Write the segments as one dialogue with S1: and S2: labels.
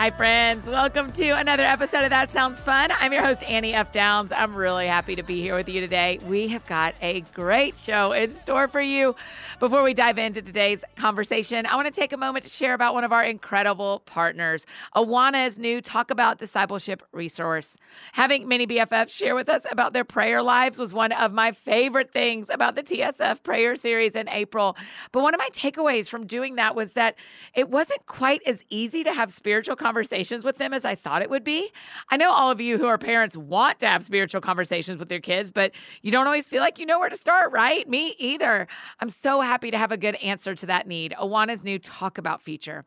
S1: Hi, friends. Welcome to another episode of That Sounds Fun. I'm your host, Annie F. Downs. I'm really happy to be here with you today. We have got a great show in store for you. Before we dive into today's conversation, I want to take a moment to share about one of our incredible partners, Awana's new Talk About Discipleship resource. Having many BFFs share with us about their prayer lives was one of my favorite things about the TSF prayer series in April. But one of my takeaways from doing that was that it wasn't quite as easy to have spiritual conversations with them as I thought it would be. I know all of you who are parents want to have spiritual conversations with your kids, but you don't always feel like you know where to start, right? Me either. I'm so happy to have a good answer to that need. Awana's new Talk About feature.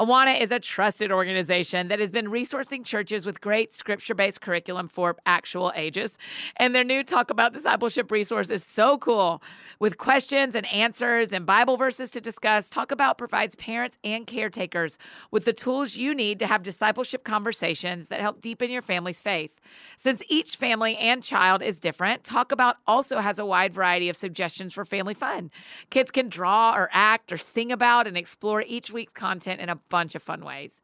S1: Awana is a trusted organization that has been resourcing churches with great scripture based curriculum for actual ages. And their new Talk About Discipleship resource is so cool. With questions and answers and Bible verses to discuss, Talk About provides parents and caretakers with the tools you need to have discipleship conversations that help deepen your family's faith. Since each family and child is different, Talk About also has a wide variety of suggestions for family fun. Kids can draw or act or sing about and explore each week's content in a bunch of fun ways.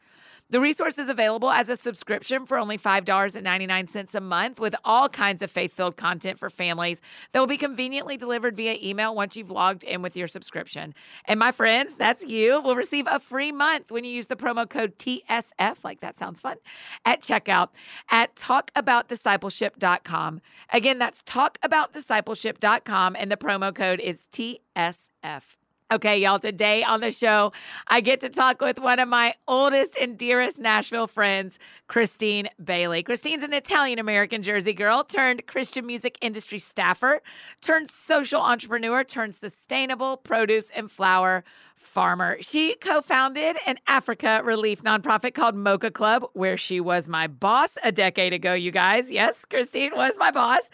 S1: The resource is available as a subscription for only $5.99 a month with all kinds of faith filled content for families that will be conveniently delivered via email once you've logged in with your subscription. And my friends, that's you, will receive a free month when you use the promo code TSF, like that sounds fun, at checkout at talkaboutdiscipleship.com. Again, that's talkaboutdiscipleship.com, and the promo code is TSF. Okay, y'all, today on the show, I get to talk with one of my oldest and dearest Nashville friends, Christine Bailey. Christine's an Italian American Jersey girl turned Christian music industry staffer, turned social entrepreneur, turned sustainable produce and flower farmer. She co founded an Africa relief nonprofit called Mocha Club, where she was my boss a decade ago, you guys. Yes, Christine was my boss.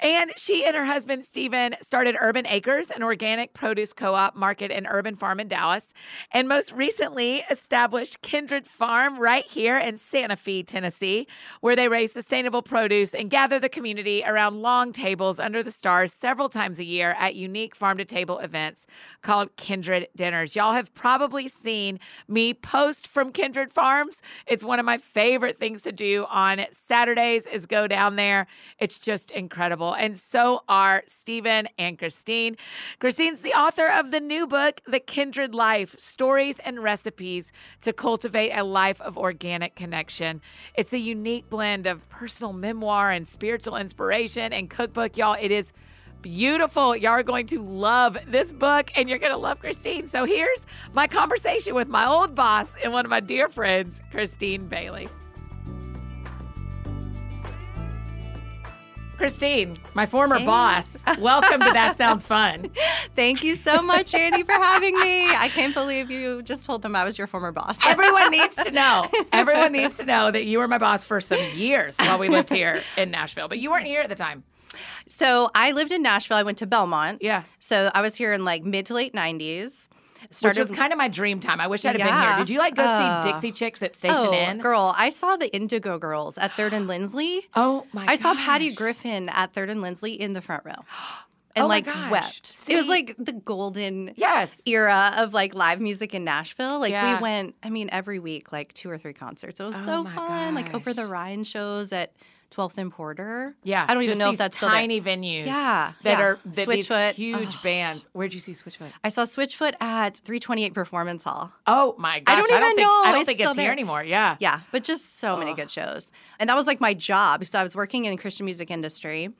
S1: And she and her husband, Stephen, started Urban Acres, an organic produce co op market and urban farm in Dallas. And most recently established Kindred Farm right here in Santa Fe, Tennessee, where they raise sustainable produce and gather the community around long tables under the stars several times a year at unique farm to table events called Kindred Dinners. Y'all have probably seen me post from Kindred Farms. It's one of my favorite things to do on Saturdays is go down there. It's just incredible. And so are Stephen and Christine. Christine's the author of the new book, The Kindred Life: Stories and Recipes to Cultivate a Life of Organic Connection. It's a unique blend of personal memoir and spiritual inspiration and cookbook, y'all. It is beautiful. Y'all are going to love this book and you're going to love Christine. So here's my conversation with my old boss and one of my dear friends, Christine Bailey. Christine, my former boss, welcome to That Sounds Fun.
S2: Thank you so much, Annie, for having me. I can't believe you just told them I was your former boss.
S1: Everyone needs to know. Everyone needs to know that you were my boss for some years while we lived here in Nashville, but you weren't here at the time.
S2: So I lived in Nashville. I went to Belmont.
S1: Yeah.
S2: So I was here in like mid to late 90s.
S1: Started, Which was kind of my dream time. I wish I'd have yeah. been here. Did you like go uh, see Dixie Chicks at Station
S2: oh,
S1: Inn?
S2: Girl, I saw the Indigo Girls at Third and Lindsley.
S1: Oh my!
S2: I saw Patty Griffin at Third and Lindsley in the front row. And
S1: oh
S2: like wept. See? It was like the golden
S1: yes
S2: era of like live music in Nashville. Like yeah. we went, I mean, every week, like two or three concerts. It was oh so fun. Gosh. Like over the Rhine shows at 12th and Porter.
S1: Yeah,
S2: I don't even know if that's
S1: tiny venues.
S2: Yeah,
S1: that
S2: yeah.
S1: are that Switchfoot, huge oh. bands. Where'd you see Switchfoot?
S2: I saw Switchfoot at 328 Performance Hall.
S1: Oh my gosh!
S2: I don't even
S1: I don't
S2: know.
S1: Think, I don't
S2: it's
S1: think it's
S2: there.
S1: here anymore. Yeah,
S2: yeah, but just so oh. many good shows, and that was like my job. So I was working in the Christian music industry.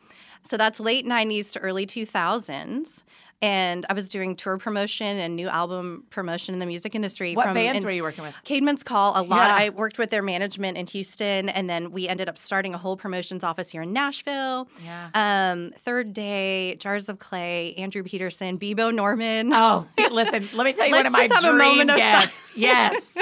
S2: So that's late 90s to early 2000s and I was doing tour promotion and new album promotion in the music industry.
S1: What
S2: from,
S1: bands were you working with?
S2: Caedmon's Call, a lot. Yeah. I worked with their management in Houston, and then we ended up starting a whole promotions office here in Nashville.
S1: Yeah.
S2: Um, Third Day, Jars of Clay, Andrew Peterson, Bebo Norman.
S1: Oh, listen, let me tell you one of my dream guests. yes,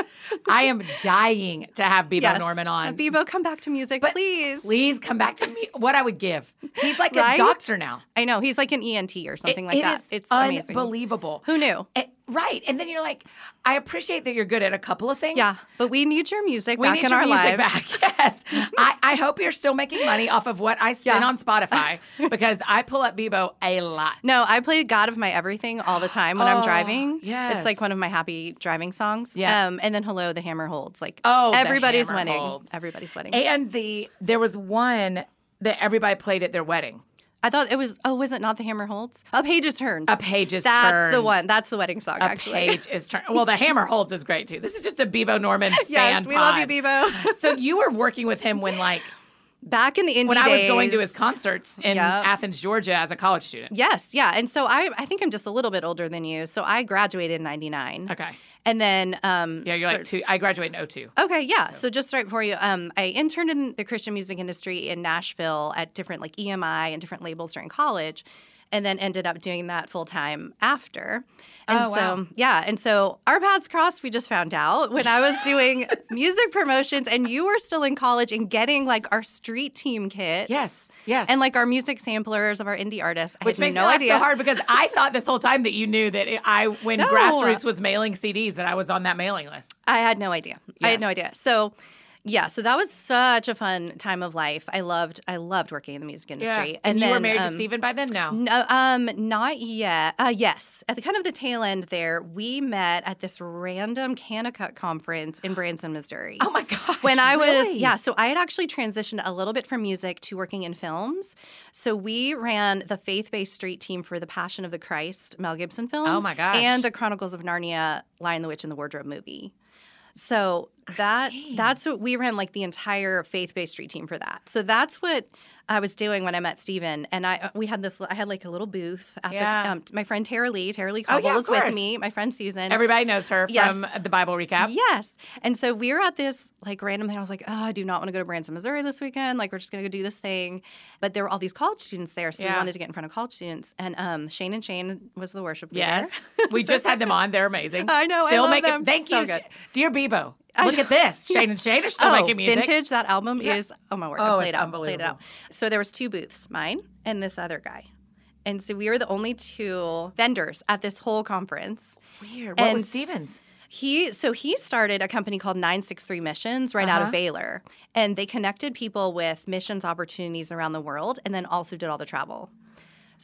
S1: I am dying to have Bebo yes. Norman on.
S2: Uh, Bebo, come back to music,
S1: but
S2: please.
S1: Please come back to me. What I would give. He's like right? a doctor now.
S2: I know. He's like an ENT or something it, like
S1: it
S2: that. It's
S1: unbelievable.
S2: Amazing. Who knew?
S1: It, Right. And then you're like, I appreciate that you're good at a couple of things.
S2: Yeah, but we need your music
S1: We
S2: back
S1: need
S2: in
S1: your
S2: our
S1: music
S2: lives.
S1: back. Yes. I, I hope you're still making money off of what I spend
S2: Yeah.
S1: on Spotify because I pull up Bebo a lot.
S2: No, I play God of My Everything all the time when
S1: Oh,
S2: I'm driving.
S1: Yeah.
S2: It's like one of my happy driving songs.
S1: Yeah.
S2: Um, and then Hello, the Hammer Holds. Like
S1: Oh,
S2: everybody's wedding.
S1: Holds.
S2: Everybody's wedding.
S1: And the there was one that everybody played at their wedding.
S2: I thought it was oh, was it not the Hammer Holds? A page is turned.
S1: A page is
S2: That's the one. That's the wedding song, actually.
S1: A
S2: actually.
S1: page is turned. Well, the hammer holds is great too. This is just a Bebo Norman
S2: yes,
S1: fan
S2: we love you,
S1: pod.
S2: Bebo.
S1: So you were working with him when like
S2: Back in the indie
S1: when I was going to his concerts in
S2: Yep.
S1: Athens, Georgia as a college student.
S2: Yes, yeah. And so I I think I'm just a little bit older than you. So I graduated in 99.
S1: Okay.
S2: And then um
S1: Yeah, you're like two I graduated in 02.
S2: Okay, yeah. So. just right before you, um, I interned in the Christian music industry in Nashville at different like EMI and different labels during college, and then ended up doing that full time after. And
S1: Oh,
S2: so yeah, and so our paths crossed. We just found out when I was doing music promotions, and you were still in college and getting like our street team kit.
S1: Yes. Yes.
S2: And like our music samplers of our indie artists. I
S1: which
S2: had
S1: makes
S2: no
S1: me laugh
S2: idea.
S1: so hard because I thought this whole time that you knew that it- I, when
S2: No.
S1: Grassroots was mailing CDs, that I was on that mailing list.
S2: I had no idea. I had no idea. So yeah, so that was such a fun time of life. I loved I loved working in the music industry. Yeah.
S1: And, you were married
S2: um,
S1: to Steven by then? No.
S2: No, um, not yet. Uh, yes, at the kind of the tail end there, we met at this random Kanakuk conference in Branson, Missouri.
S1: Oh my gosh.
S2: when I was
S1: really?
S2: yeah, so I had actually transitioned a little bit from music to working in films. So we ran the faith-based street team for the Passion of the Christ Mel Gibson film.
S1: Oh my gosh.
S2: And the Chronicles of Narnia Lion the Witch and the Wardrobe movie. So that
S1: Christine.
S2: that's what we ran like the entire faith-based street team for that. So that's what I was doing when I met Steven. and I we had this I had like a little booth at
S1: Yeah.
S2: the um, my friend Tara-Leigh, Tara Lee
S1: Oh, yeah,
S2: was with me, my friend Susan.
S1: Everybody knows her
S2: Yes.
S1: from the Bible recap.
S2: Yes. And so we were at this like random thing. I was like, oh, I do not want to go to Branson, Missouri this weekend. Like, we're just going to go do this thing. But there were all these college students there. So
S1: Yeah.
S2: we wanted to get in front of college students. And um, Shane and Shane was the worship leader.
S1: Yes. We just had them on. They're amazing.
S2: I know, I
S1: Still
S2: love
S1: making
S2: them.
S1: thank
S2: So
S1: you.
S2: good.
S1: Dear Bebo. Look at this. Shane and Shane are still
S2: oh,
S1: making music.
S2: Vintage, that album
S1: Yeah.
S2: is, oh my word,
S1: Oh,
S2: I played
S1: it's
S2: out, played it out.
S1: unbelievable.
S2: So there was two booths, mine and this other guy. And so we were the only two vendors at this whole conference.
S1: Weird. What was
S2: And-
S1: Stevens?
S2: He so he started a company called 963 Missions right out
S1: Uh-huh.
S2: of Baylor. And they connected people with missions opportunities around the world and then also did all the travel.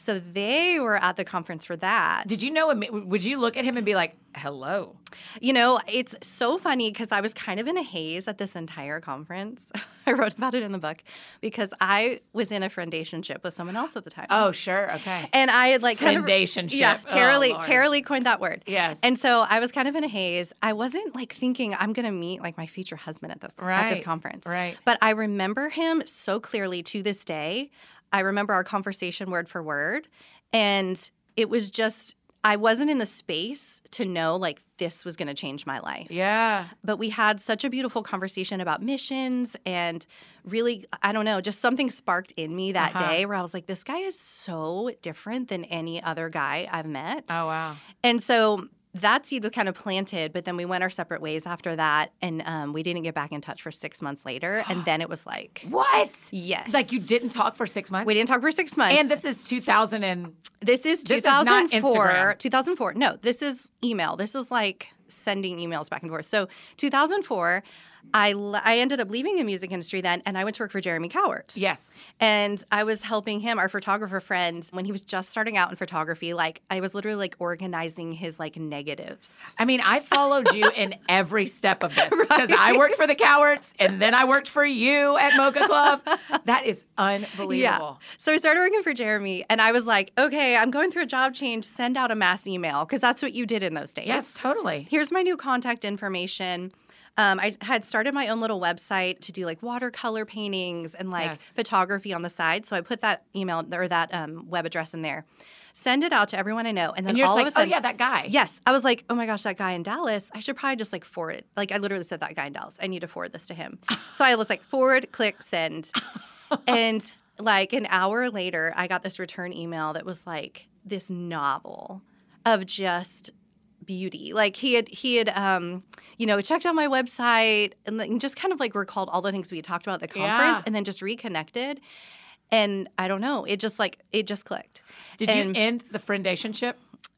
S2: So they were at the conference for that.
S1: Did you know? Would you look at him and be like, hello?
S2: You know, it's so funny because I was kind of in a haze at this entire conference. I wrote about it in the book because I was in a friendationship with someone else at the time.
S1: Oh, sure. Okay.
S2: And I had like kind of
S1: Friendationship.
S2: Yeah, Tara
S1: Oh,
S2: Lee, Tara-Leigh coined that word.
S1: Yes.
S2: And so I was kind of in a haze. I wasn't like thinking I'm gonna meet like my future husband at this
S1: right.
S2: at this conference.
S1: right.
S2: But I remember him so clearly to this day. I remember our conversation word for word. And it was just I wasn't in the space to know like this was gonna change my life
S1: yeah.
S2: but we had such a beautiful conversation about missions and really i don't know just something sparked in me that
S1: Uh-huh.
S2: day where i was like this guy is so different than any other guy i've met
S1: Oh, wow.
S2: and so that seed was kind of planted but then we went our separate ways after that and um, we didn't get back in touch for six months later and then it was like
S1: What?
S2: yes
S1: Like you didn't talk for six months?
S2: we didn't talk for six months
S1: And this is 2000 and
S2: This is
S1: This
S2: 2004.
S1: Instagram.
S2: 2004. No, this is email. This is like sending emails back and forth. So 2004, I, le- I ended up leaving the music industry then, and I went to work for Jeremy Cowart.
S1: yes.
S2: And I was helping him, our photographer friend, when he was just starting out in photography. Like I was literally like organizing his like negatives.
S1: I mean, I followed you in every step of this because I worked for the Cowarts and then I worked for you at Mocha Club. That is unbelievable. Yeah.
S2: So I started working for Jeremy, and I was like, okay, I'm going through a job change. Send out a mass email because that's what you did in those days.
S1: Yes, totally.
S2: here's my new contact information. Um, I had started my own little website to do like watercolor paintings and like
S1: Yes.
S2: photography on the side. So I put that email or that um, web address in there. Send it out to everyone I know, and then
S1: And
S2: all
S1: just
S2: of
S1: like,
S2: a
S1: oh, yeah, that guy.
S2: yes, I was like, oh my gosh, that guy in Dallas. I should probably just like forward it. Like I literally said that guy in Dallas. I need to forward this to him. so I was like, forward, click, send, and like an hour later, I got this return email that was like this novel of just beauty. Like he had he had um you know checked out my website and just kind of like recalled all the things we had talked about at the conference
S1: Yeah.
S2: and then just reconnected. And I don't know, it just like it just clicked.
S1: Did
S2: And-
S1: you end the friendationship?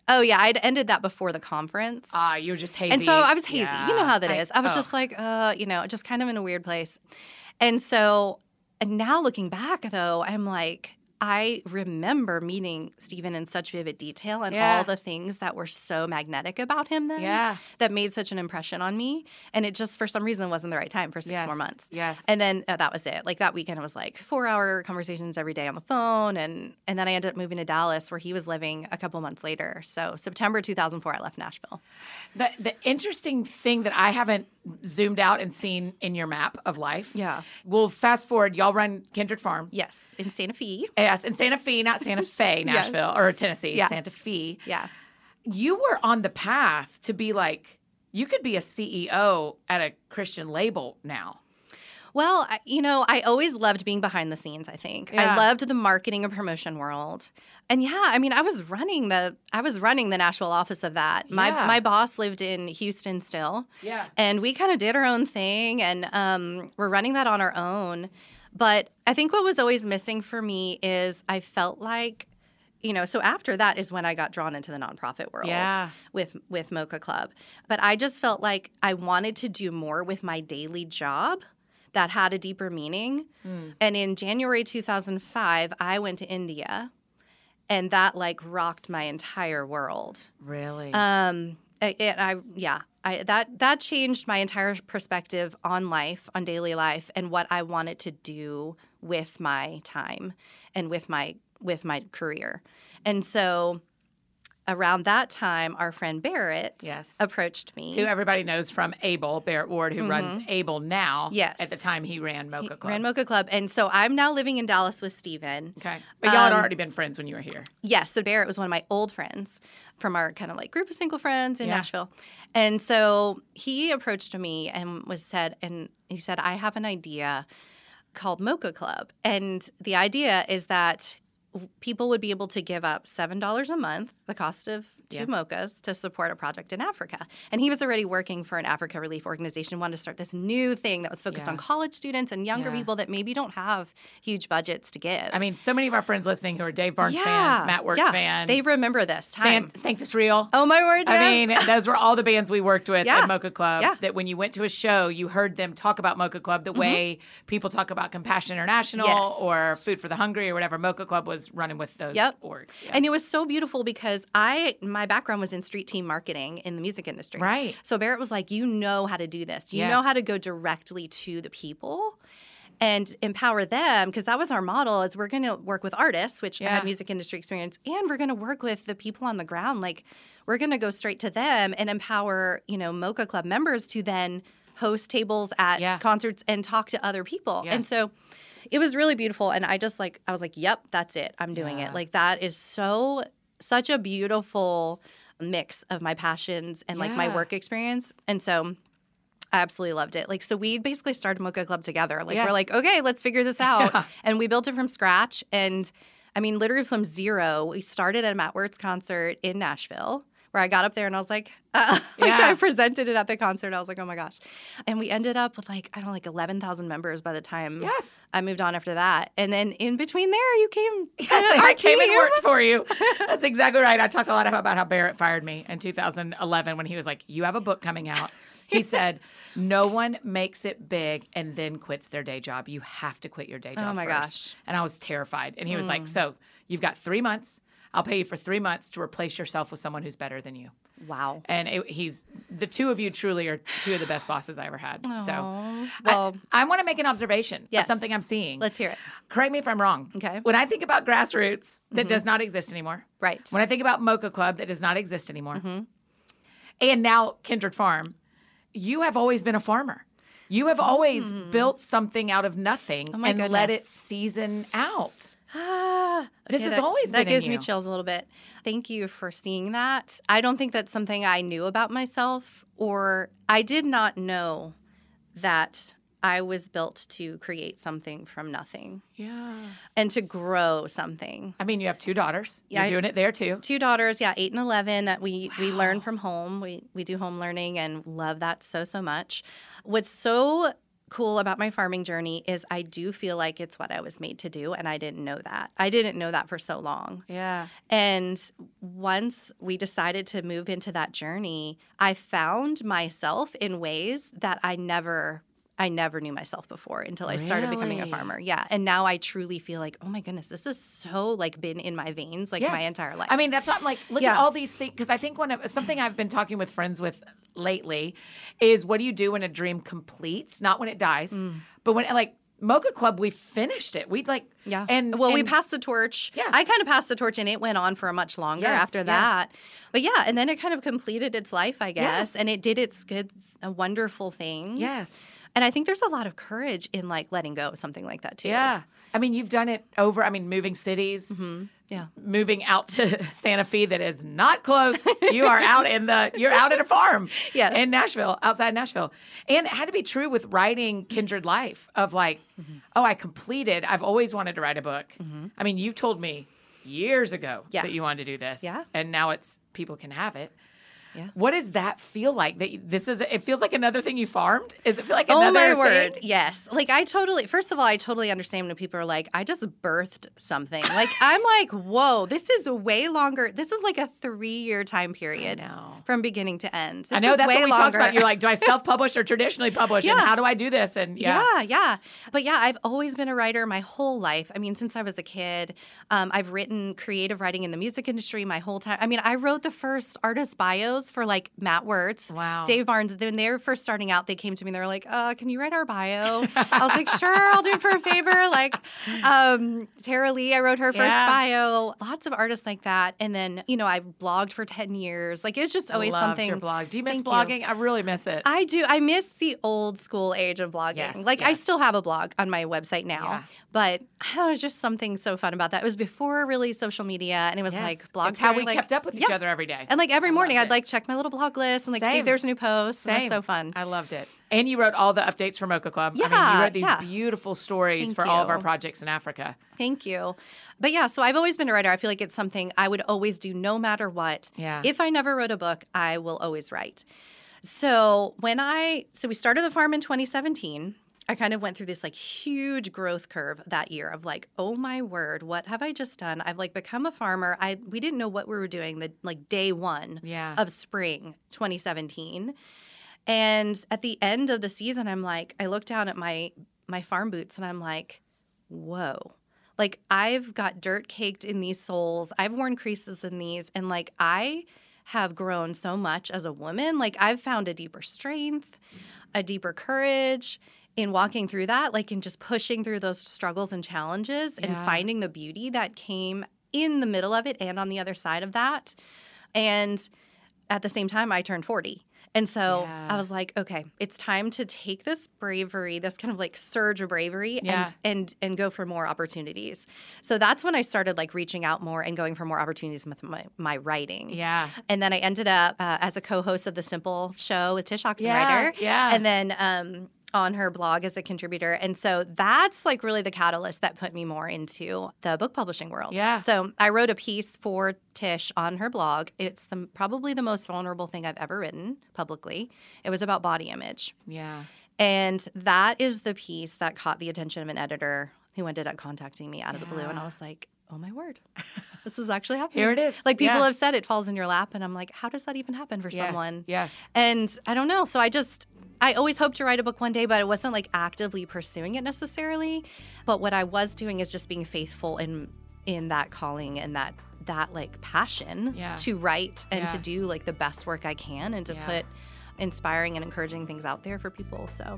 S2: Oh yeah, I'd ended that before the conference.
S1: Ah, you were just hazy.
S2: And so I was hazy. You know how that
S1: Yeah.
S2: is. I was
S1: oh.
S2: just like, uh, you know, just kind of in a weird place. And so and now looking back though, I'm like, I remember meeting Stephen in such vivid detail and
S1: Yeah.
S2: all the things that were so magnetic about him then
S1: yeah.
S2: that made such an impression on me. And it just for some reason wasn't the right time for six
S1: yes.
S2: more months.
S1: Yes.
S2: And then uh, that was it. Like that weekend, it was like four hour conversations every day on the phone, and and then I ended up moving to Dallas, where he was living a couple months later. So September 2004, I left Nashville.
S1: The the interesting thing that I haven't zoomed out and seen in your map of life.
S2: Yeah.
S1: We'll fast forward. Y'all run Kindred Farm.
S2: Yes, in Santa Fe.
S1: Yes, in Santa Fe, not Santa Fe,
S2: Yes.
S1: Nashville or Tennessee,
S2: Yeah.
S1: Santa Fe.
S2: Yeah.
S1: You were on the path to be like, you could be a CEO at a Christian label now.
S2: Well, I- you know, I always loved being behind the scenes, I think.
S1: Yeah.
S2: I loved the marketing and promotion world. And yeah, I mean, I was running the I was running the Nashville office of that. My
S1: Yeah.
S2: my boss lived in Houston still.
S1: Yeah.
S2: and we kind of did our own thing and um, we're running that on our own but i think what was always missing for me is i felt like you know so after that is when i got drawn into the nonprofit world
S1: Yeah.
S2: with with mocha club but i just felt like i wanted to do more with my daily job that had a deeper meaning and in january 2005 i went to india and that like rocked my entire world
S1: Really?
S2: um, it, I yeah, I that that changed my entire perspective on life, on daily life, and what I wanted to do with my time and with my with my career. And so, around that time, our friend Barrett
S1: Yes.
S2: approached me.
S1: who everybody knows from Able, Barrett Ward, who runs Able now.
S2: Mm-hmm. Yes.
S1: At the time he ran Mocha
S2: He
S1: Club.
S2: ran Mocha Club, and so I'm now living in Dallas with Steven.
S1: okay. But y'all had
S2: Um,
S1: already been friends when you were here.
S2: Yes, so Barrett was one of my old friends from our kind of like group of single friends in
S1: Yeah.
S2: Nashville. And so he approached me and was said, and he said, I have an idea called Mocha Club. And the idea is that people would be able to give up $7 a month, the cost of two
S1: Yeah.
S2: mochas, to support a project in Africa. And he was already working for an Africa relief organization, wanted to start this new thing that was focused
S1: Yeah.
S2: on college students and younger
S1: Yeah.
S2: people that maybe don't have huge budgets to give.
S1: I mean, so many of our friends listening who are Dave Barnes fans, Matt
S2: Wertz
S1: fans.
S2: They remember this time.
S1: San- Sanctus Real.
S2: Oh my word!
S1: I mean, those were all the bands we worked with at Mocha Club. That when you went to a show, you heard them talk about Mocha Club the way people talk about Compassion International
S2: Mm-hmm. Yes.
S1: or Food for the Hungry or whatever. Mocha Club was running with those
S2: Yep.
S1: orgs.
S2: And it was so beautiful because I my background was in street team marketing in the music industry.
S1: right.
S2: So Barrett was like, "You know how to do this. You
S1: Yes.
S2: know how to go directly to the people." And empower them because that was our model. Is we're going to work with artists, which I
S1: Yeah.
S2: had music industry experience, and we're going to work with the people on the ground. Like we're going to go straight to them and empower, you know, Mocha Club members to then host tables at
S1: Yeah.
S2: concerts and talk to other people. And so it was really beautiful and i just like i was like yep that's it i'm doing
S1: Yeah.
S2: it like that is so such a beautiful mix of my passions and like my work experience and so I absolutely loved it. Like, so we basically started Mocha Club together. Like,
S1: Yes.
S2: we're like, okay, let's figure this out.
S1: Yeah.
S2: And we built it from scratch. And I mean, literally from zero, we started at a Matt Wertz concert in Nashville where I got up there and I was like, uh, like
S1: Yeah.
S2: I presented it at the concert. I was like, oh my gosh. And we ended up with like, I don't know, like 11,000 members by the time
S1: Yes.
S2: I moved on after that. And then in between there, you came
S1: Yes,
S2: our
S1: I came and worked for you. That's exactly right. I talk a lot about how Barrett fired me in 2011 when he was like, "You have a book coming out." He said, "No one makes it big and then quits their day job. You have to quit your day job."
S2: Oh my
S1: first."
S2: gosh.
S1: And I was terrified. And he was
S2: Mm.
S1: like, "So you've got three months. I'll pay you for three months to replace yourself with someone who's better than you."
S2: Wow.
S1: And it, he's the two of you truly are two of the best bosses I ever had. So.
S2: Aw.
S1: I-
S2: well,
S1: I, want to make an observation
S2: Yes.
S1: of something I'm seeing.
S2: let's hear it.
S1: Correct me if I'm wrong.
S2: Okay. Mm-hmm.
S1: When I think about grassroots, that does not exist anymore.
S2: Right.
S1: When I think about Mocha Club, that does not exist anymore.
S2: Mm-hmm.
S1: And now Kindred Farm, you have always been a farmer. You have always built something out of nothing
S2: Mm. Oh
S1: and let it season out.
S2: Ah,
S1: This
S2: okay,
S1: has
S2: that-
S1: always
S2: that gives me chills a little bit. Thank you for seeing that. I don't think that's something I knew about myself, or I did not know that I was built to create something from nothing
S1: Yeah.
S2: and to grow something.
S1: I mean, you have two daughters.
S2: Yeah,
S1: You're doing it there too.
S2: Two daughters, yeah, eight and eleven. That we we learn from home. We we do home learning and love that so so much. What's so cool about my farming journey is I do feel like it's what I was made to do, and I didn't know that. I didn't know that for so long.
S1: Yeah.
S2: And once we decided to move into that journey, I found myself in ways that I never I never knew myself before until I started becoming a farmer. Yeah. And now I truly feel like, oh my goodness, this is so like been in my veins like my entire life.
S1: I mean, that's not like look
S2: Yeah.
S1: at all these things because I think one of something I've been talking with friends with lately is what do you do when a dream completes, not when it dies, but when like Mocha Club, we finished it. We'd like
S2: Yeah.
S1: and
S2: well, we passed the torch.
S1: Yes.
S2: I kind of passed the torch and it went on for a much longer
S1: Yes,
S2: after
S1: yes.
S2: that. But yeah, and then it kind of completed its life, I guess,
S1: Yes.
S2: and it did its good, uh, wonderful things.
S1: Yes.
S2: And I think there's a lot of courage in like letting go of something like that too.
S1: Yeah. I mean, you've done it over, I mean, moving cities,
S2: Yeah.
S1: moving out to Santa Fe that is not close. you are out in the, you're out at a farm
S2: Yes.
S1: in Nashville, outside Nashville. And it had to be true with writing Kindred Life of like,
S2: Mm-hmm.
S1: oh, I completed, I've always wanted to write a book. I mean, you told me years ago
S2: Yeah.
S1: that you wanted to do this.
S2: Yeah.
S1: And now it's, people can have it.
S2: Yeah.
S1: What does that feel like? That this is, it feels like another thing you farmed? Is it feel like
S2: Oh
S1: another
S2: my word. Yes. Like I totally first of all, I totally understand when people are like, I just birthed something. Like I'm like, whoa, this is way longer. This is like a three year time period from beginning to end.
S1: I know that's what we
S2: longer.
S1: talked about. You're like, do I self publish or traditionally publish? And how do I do this? And yeah.
S2: Yeah. yeah, But yeah, I've always been a writer my whole life. I mean, since I was a kid, um, I've written creative writing in the music industry my whole time. I mean, I wrote the first artist bios for like Matt Wertz,
S1: Wow.
S2: Dave Barnes. When they were first starting out, they came to me and they were like, uh, "Can you write our bio?" I was like, "Sure, I'll do it for a favor." Like um, Tara-Leigh, I wrote her first
S1: Yeah.
S2: bio. Lots of artists like that, and then you know, I've blogged for ten years. Like it was just always
S1: Loved
S2: something.
S1: your blog. Do you miss
S2: Thank you.
S1: blogging? I really miss it.
S2: I do. I miss the old school age of blogging.
S1: Yes,
S2: like I still have a blog on my website now,
S1: Yeah.
S2: but I don't know, just something so fun about that. It was before really social media, and it was like
S1: Yes.
S2: blogs.
S1: It's how we
S2: like-
S1: kept up with each other every day.
S2: And like every morning, I'd
S1: it.
S2: like check my little blog list and like see if there's new posts.
S1: Same.
S2: So fun.
S1: I loved it. And you wrote all the updates for Mocha Club. I mean, you wrote these
S2: yeah.
S1: beautiful stories
S2: Thank
S1: for all of our projects in Africa.
S2: Thank you. But yeah, so I've always been a writer. I feel like it's something I would always do no matter what.
S1: Yeah.
S2: If I never wrote a book, I will always write. So when I so we started the farm in 2017. I kind of went through this like huge growth curve that year of like, oh my word, what have I just done? I've like become a farmer. I we didn't know what we were doing the like day one
S1: Yeah.
S2: of spring 2017. And at the end of the season, I'm like, I look down at my my farm boots and I'm like, whoa. Like I've got dirt caked in these soles. I've worn creases in these. And like I have grown so much as a woman. Like I've found a deeper strength, a deeper courage in walking through that, like in just pushing through those struggles and challenges and finding the beauty that came in the middle of it and on the other side of that. And at the same time, I turned 40. And so
S1: Yeah.
S2: I was like, okay, it's time to take this bravery, this kind of like surge of bravery
S1: Yeah.
S2: and and and go for more opportunities. So that's when I started like reaching out more and going for more opportunities with my, my writing.
S1: Yeah.
S2: And then I ended up uh, as a co-host of the Simple Show with Tsh Oxenreider.
S1: Yeah, yeah.
S2: And then um, on her blog as a contributor. And so that's like really the catalyst that put me more into the book publishing world.
S1: Yeah.
S2: So I wrote a piece for Tsh on her blog. It's the, probably the most vulnerable thing I've ever written publicly. It was about body image.
S1: Yeah.
S2: And that is the piece that caught the attention of an editor who ended up contacting me out of the blue. And I was like, oh my word, this is actually happening.
S1: Here it is.
S2: Like people
S1: Yeah.
S2: have said it falls in your lap. And I'm like, how does that even happen for
S1: Yes.
S2: someone?
S1: Yes.
S2: And I don't know. So I just, I always hoped to write a book one day, but I wasn't like actively pursuing it necessarily. But what I was doing is just being faithful in in that calling and that that like passion
S1: Yeah.
S2: to write and to do like the best work I can and to
S1: Yeah.
S2: put inspiring and encouraging things out there for people. So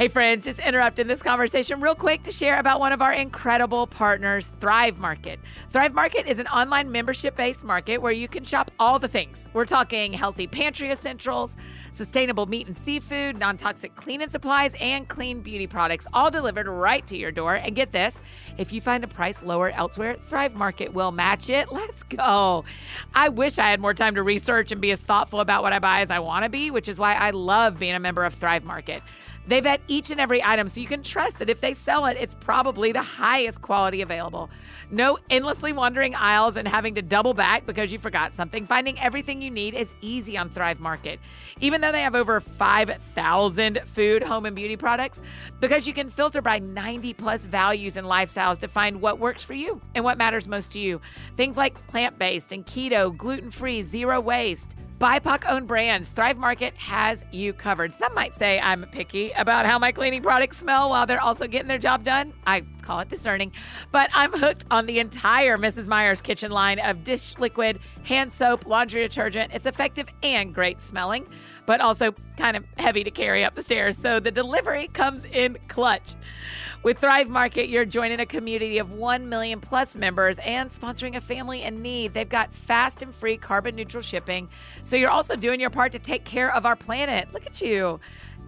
S1: Hey, friends, just interrupting this conversation real quick to share about one of our incredible partners, Thrive Market. Thrive Market is an online membership based market where you can shop all the things. We're talking healthy pantry essentials, sustainable meat and seafood, non toxic cleaning supplies, and clean beauty products, all delivered right to your door. And get this if you find a price lower elsewhere, Thrive Market will match it. Let's go. I wish I had more time to research and be as thoughtful about what I buy as I want to be, which is why I love being a member of Thrive Market. They vet each and every item so you can trust that if they sell it, it's probably the highest quality available. No endlessly wandering aisles and having to double back because you forgot something. Finding everything you need is easy on Thrive Market. Even though they have over 5,000 food, home, and beauty products, because you can filter by 90 plus values and lifestyles to find what works for you and what matters most to you. Things like plant based and keto, gluten free, zero waste. BIPOC owned brands, Thrive Market has you covered. Some might say I'm picky about how my cleaning products smell while they're also getting their job done. I call it discerning, but I'm hooked on the entire Mrs. Meyer's kitchen line of dish liquid, hand soap, laundry detergent. It's effective and great smelling, but also kind of heavy to carry up the stairs. So the delivery comes in clutch. With Thrive Market, you're joining a community of 1 million plus members and sponsoring a family in need. They've got fast and free carbon neutral shipping. So you're also doing your part to take care of our planet. Look at you.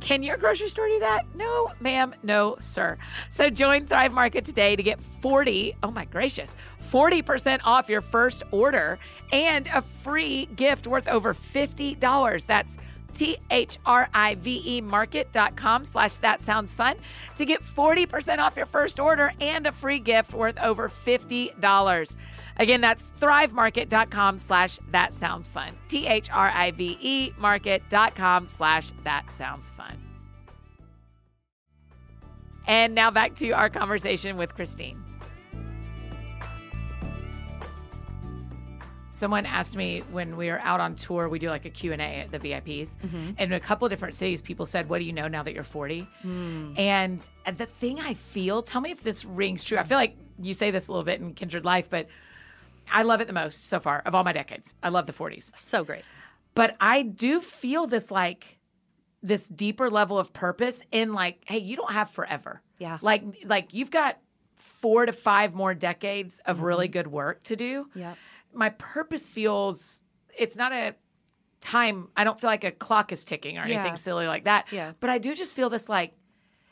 S1: Can your grocery store do that? No, ma'am. No, sir. So join Thrive Market today to get 40, oh my gracious, 40% off your first order and a free gift worth over $50. That's T-H-R-I-V-E market.com slash that sounds fun to get 40% off your first order and a free gift worth over $50. Again, that's thrivemarket.com slash that sounds fun. T-H-R-I-V-E market.com slash that sounds fun. And now back to our conversation with Christine. Someone asked me when we were out on tour we do like a q&a at the vips mm-hmm. and in a couple different cities people said what do you know now that you're 40 mm. and the thing i feel tell me if this rings true. I feel like you say this a little bit in kindred life but i love it the most so far of all my decades. I love the 40s
S2: so great.
S1: But i do feel this like this deeper level of purpose in like hey you don't have forever.
S2: Yeah.
S1: Like like you've got four to five more decades of mm-hmm. really good work to do.
S2: Yeah
S1: my purpose feels it's not a time I don't feel like a clock is ticking or anything yeah. silly like that.
S2: Yeah.
S1: But I do just feel this like,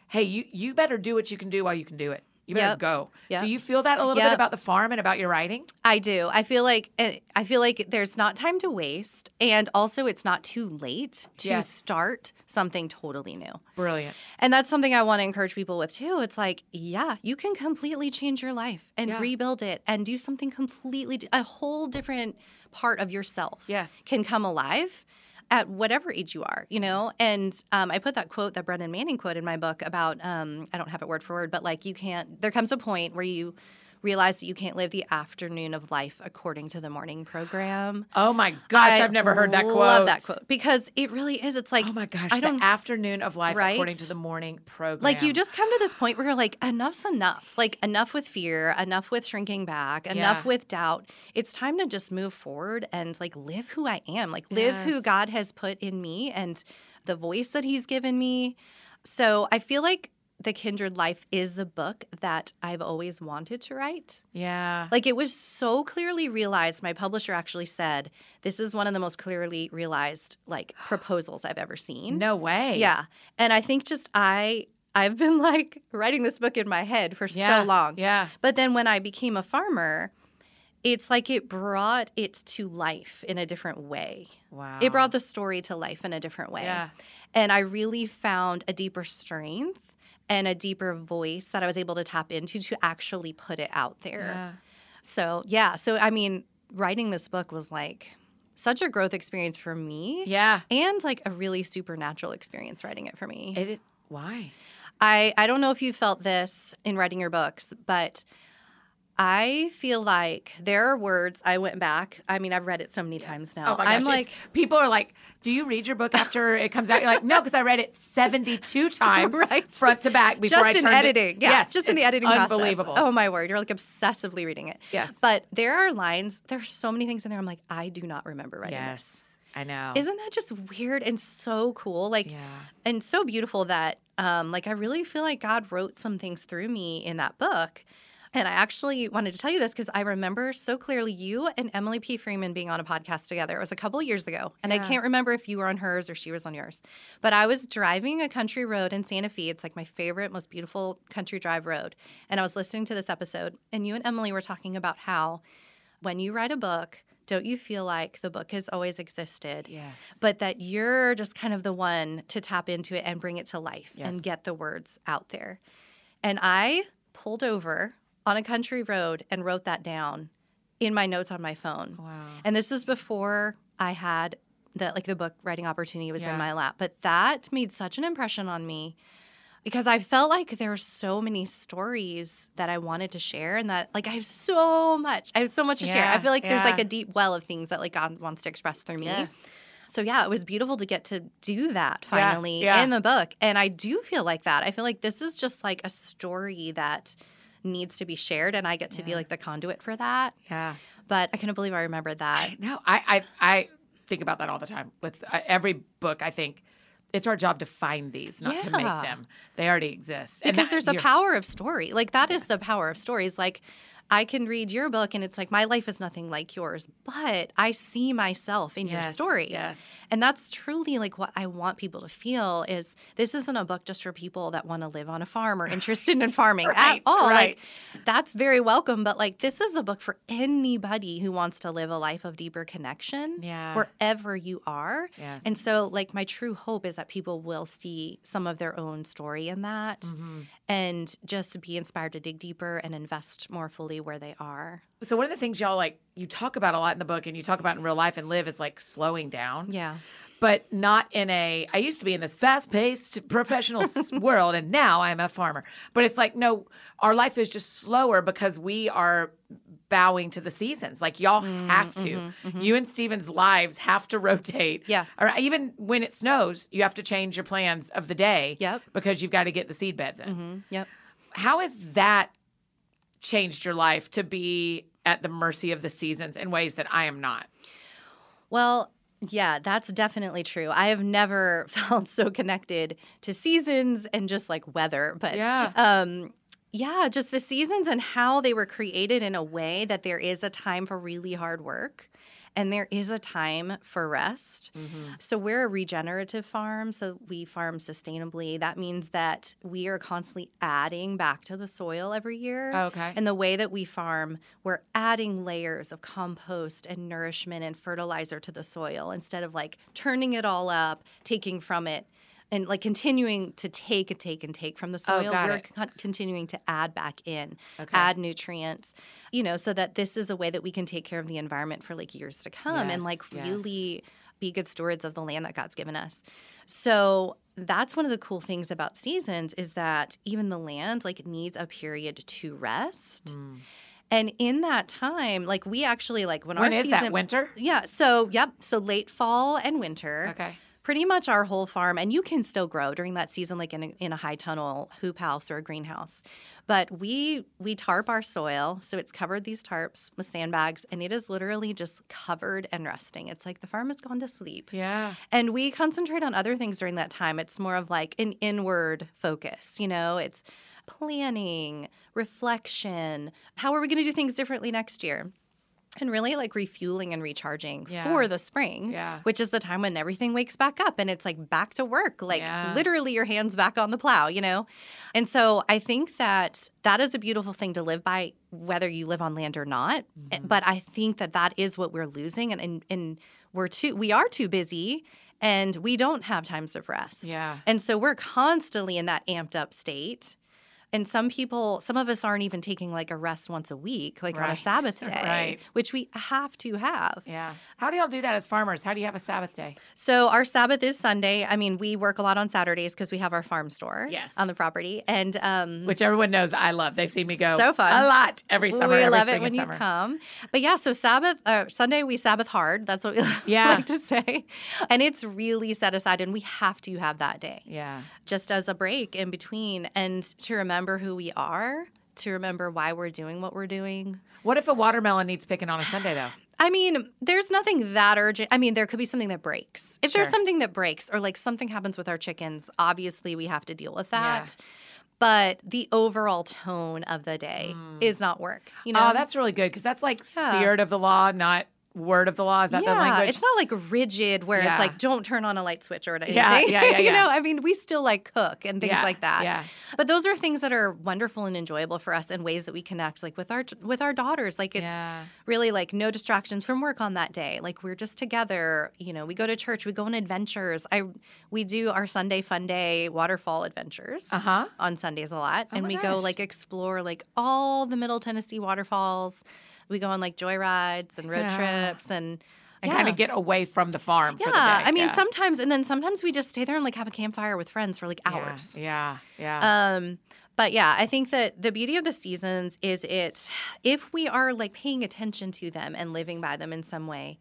S1: hey, you you better do what you can do while you can do it. You better yep. go. Yep. Do you feel that a little yep. bit about the farm and about your writing?
S2: I do. I feel like eh, I feel like there's not time to waste, and also it's not too late to yes. start something totally new.
S1: Brilliant.
S2: And that's something I want to encourage people with too. It's like, yeah, you can completely change your life and yeah. rebuild it and do something completely a whole different part of yourself.
S1: Yes.
S2: Can come alive at whatever age you are, you know? And um, I put that quote that Brennan Manning quote in my book about, um, I don't have it word for word, but like you can't, there comes a point where you realize that you can't live the afternoon of life according to the morning program.
S1: Oh my gosh, I have never heard that quote.
S2: I love that quote because it really is. It's like,
S1: oh my gosh, I don't, the afternoon of life right? according to the morning program.
S2: Like you just come to this point where you're like, enough's enough. Like enough with fear, enough with shrinking back, enough yeah. with doubt. It's time to just move forward and like live who I am, like live yes. who God has put in me and the voice that He's given me. So I feel like the Kindred Life is the book that I've always wanted to write.
S1: Yeah.
S2: Like it was so clearly realized. My publisher actually said, this is one of the most clearly realized like proposals I've ever seen.
S1: No way.
S2: Yeah. And I think just I I've been like writing this book in my head for
S1: yeah.
S2: so long.
S1: Yeah.
S2: But then when I became a farmer, it's like it brought it to life in a different way.
S1: Wow.
S2: It brought the story to life in a different way.
S1: Yeah.
S2: And I really found a deeper strength and a deeper voice that I was able to tap into to actually put it out there.
S1: Yeah.
S2: So, yeah. So, I mean, writing this book was like such a growth experience for me.
S1: Yeah.
S2: And like a really supernatural experience writing it for me.
S1: It, why?
S2: I, I don't know if you felt this in writing your books, but I feel like there are words I went back. I mean, I've read it so many yes. times now.
S1: Oh my gosh,
S2: I'm like,
S1: people are like, "Do you read your book after it comes out?" You're like, "No, because I read it 72 times,
S2: right.
S1: front to back before
S2: just
S1: I
S2: in editing.
S1: It.
S2: Yeah,
S1: yes,
S2: just in the editing
S1: unbelievable.
S2: Process. Oh my word, you're like obsessively reading it.
S1: Yes,
S2: but there are lines. There's so many things in there. I'm like, I do not remember writing
S1: yes.
S2: This.
S1: I know.
S2: Isn't that just weird and so cool? Like,
S1: yeah.
S2: and so beautiful that, um, like, I really feel like God wrote some things through me in that book and I actually wanted to tell you this because I remember so clearly you and Emily P. Freeman being on a podcast together. It was a couple years ago. And yeah. I can't remember if you were on hers or she was on yours. But I was driving a country road in Santa Fe. It's like my favorite, most beautiful country drive road. And I was listening to this episode. And you and Emily were talking about how when you write a book, don't you feel like the book has always existed?
S1: Yes.
S2: But that you're just kind of the one to tap into it and bring it to life
S1: Yes.
S2: and get the words out there. And I pulled over on a country road and wrote that down in my notes on my phone.
S1: wow.
S2: And this is before I had the like the book writing opportunity was
S1: Yeah.
S2: in my lap. But that made such an impression on me because I felt like there were so many stories that I wanted to share and that like I have so much. I have so much to share. I feel like there's like a deep well of things that like God wants to express through me.
S1: Yes.
S2: So yeah, it was beautiful to get to do that
S1: Yeah,
S2: finally
S1: yeah.
S2: in the book. And I do feel like that. I feel like this is just like a story that needs to be shared and I get to be like the conduit for that.
S1: Yeah.
S2: But I couldn't believe I remembered that.
S1: No. I, I I think about that all the time with uh, every book. I think it's our job to find these, not to make them. They already exist. And
S2: because
S1: that-
S2: there's a power of story. Like that is the power of stories. Like I can read your book and it's like my life is nothing like yours, but I see myself in your story.
S1: Yes.
S2: And that's truly like what I want people to feel is this isn't a book just for people that want to live on a farm or interested in farming at
S1: Right,
S2: all.
S1: right.
S2: Like that's very welcome, but like this is a book for anybody who wants to live a life of deeper connection
S1: Yeah.
S2: wherever you are.
S1: Yes.
S2: And so like my true hope is that people will see some of their own story in that
S1: Mhm.
S2: and just be inspired to dig deeper and invest more fully where they are.
S1: So one of the things y'all like you talk about a lot in the book and you talk about in real life and live is like slowing down.
S2: Yeah.
S1: but not in a I used to be in this fast-paced professional world and now I'm a farmer. But it's like no, our life is just slower because we are bowing to the seasons. Like y'all mm, have to. Mm-hmm, mm-hmm. You and Steven's lives have to rotate.
S2: Yeah.
S1: Or even when it snows, you have to change your plans of the day
S2: Yep.
S1: because you've got to get the seed beds in.
S2: hmm Yep.
S1: How has that changed your life to be at the mercy of the seasons in ways that I am not?
S2: Well, yeah, that's definitely true. I have never felt so connected to seasons and just like weather, but
S1: Yeah.
S2: um yeah, just the seasons and how they were created in a way that there is a time for really hard work and there is a time for rest. Mm-hmm. So we're a regenerative farm, so we farm sustainably. That means that we are constantly adding back to the soil every year.
S1: Okay.
S2: And the way that we farm, we're adding layers of compost and nourishment and fertilizer to the soil instead of like turning it all up, taking from it, and like continuing to take and take and take from the
S1: Oh,
S2: soil.
S1: got
S2: we're con- continuing to add back in,
S1: Okay.
S2: add nutrients, you know, so that this is a way that we can take care of the environment for like years to come and like
S1: yes.
S2: really be good stewards of the land that God's given us. So that's one of the cool things about seasons is that even the land like needs a period to rest.
S1: Mm.
S2: And in that time, like we actually like when,
S1: When
S2: our
S1: is
S2: season
S1: that? Winter?
S2: Yeah, so yep, so late fall and winter.
S1: Okay.
S2: Pretty much our whole farm, and you can still grow during that season, like in a, in a high tunnel hoop house or a greenhouse. But we we tarp our soil, so it's covered these tarps with sandbags, and it is literally just covered and resting. It's like the farm has gone to sleep.
S1: Yeah.
S2: And we concentrate on other things during that time. It's more of like an inward focus, you know, it's planning, reflection. How are we going to do things differently next year? And really like refueling and recharging
S1: Yeah.
S2: for the spring,
S1: Yeah.
S2: which is the time when everything wakes back up and it's like back to work, like
S1: Yeah.
S2: literally your hands back on the plow, you know? And so I think that that is a beautiful thing to live by, whether you live on land or not.
S1: Mm-hmm.
S2: But I think that that is what we're losing. And, and, and we're too, we are too busy and we don't have times of rest.
S1: Yeah.
S2: And so we're constantly in that amped up state. And some people, some of us aren't even taking like a rest once a week, like on a Sabbath day,
S1: Right.
S2: which we have to have.
S1: Yeah. How do y'all do that as farmers? How do you have a Sabbath day?
S2: So our Sabbath is Sunday. I mean, we work a lot on Saturdays because we have our farm store
S1: Yes.
S2: on the property. And um,
S1: Which everyone knows I love. They've seen me go
S2: So fun.
S1: a lot every summer.
S2: we
S1: every
S2: love it when you
S1: summer.
S2: come. But yeah, so Sabbath, uh, Sunday, we Sabbath hard. That's what we
S1: Yeah.
S2: like to say. And it's really set aside, and we have to have that day
S1: Yeah.
S2: just as a break in between and to remember who we are, to remember why we're doing what we're doing.
S1: What if a watermelon needs picking on a Sunday though?
S2: I mean, there's nothing that urgent. I mean, there could be something that breaks. If there's something that breaks or like something happens with our chickens, obviously we have to deal with
S1: Yeah.
S2: that. But the overall tone of the day mm. is not work. You know,
S1: oh, that's really good because that's like
S2: Yeah.
S1: spirit of the law, not word of the law? Is that
S2: yeah,
S1: the language?
S2: it's not like rigid where
S1: Yeah.
S2: it's like don't turn on a light switch or anything.
S1: Yeah, yeah, yeah,
S2: you know, I mean, we still like cook and things
S1: Yeah,
S2: like that.
S1: Yeah.
S2: But those are things that are wonderful and enjoyable for us in ways that we connect, like with our with our daughters. Like it's
S1: yeah.
S2: really like no distractions from work on that day. Like we're just together. You know, we go to church, we go on adventures. I we do our Sunday fun day waterfall adventures
S1: Uh huh.
S2: on Sundays a lot,
S1: Oh
S2: and we
S1: gosh.
S2: go like explore like all the Middle Tennessee waterfalls. We go on like joyrides and road
S1: Yeah.
S2: trips and.
S1: And
S2: yeah.
S1: kind of get away from the farm. for the
S2: Yeah,
S1: day.
S2: I mean
S1: Yeah.
S2: sometimes, and then sometimes we just stay there and like have a campfire with friends for like hours.
S1: Yeah. Yeah.
S2: Um, but yeah, I think that the beauty of the seasons is it if we are like paying attention to them and living by them in some way,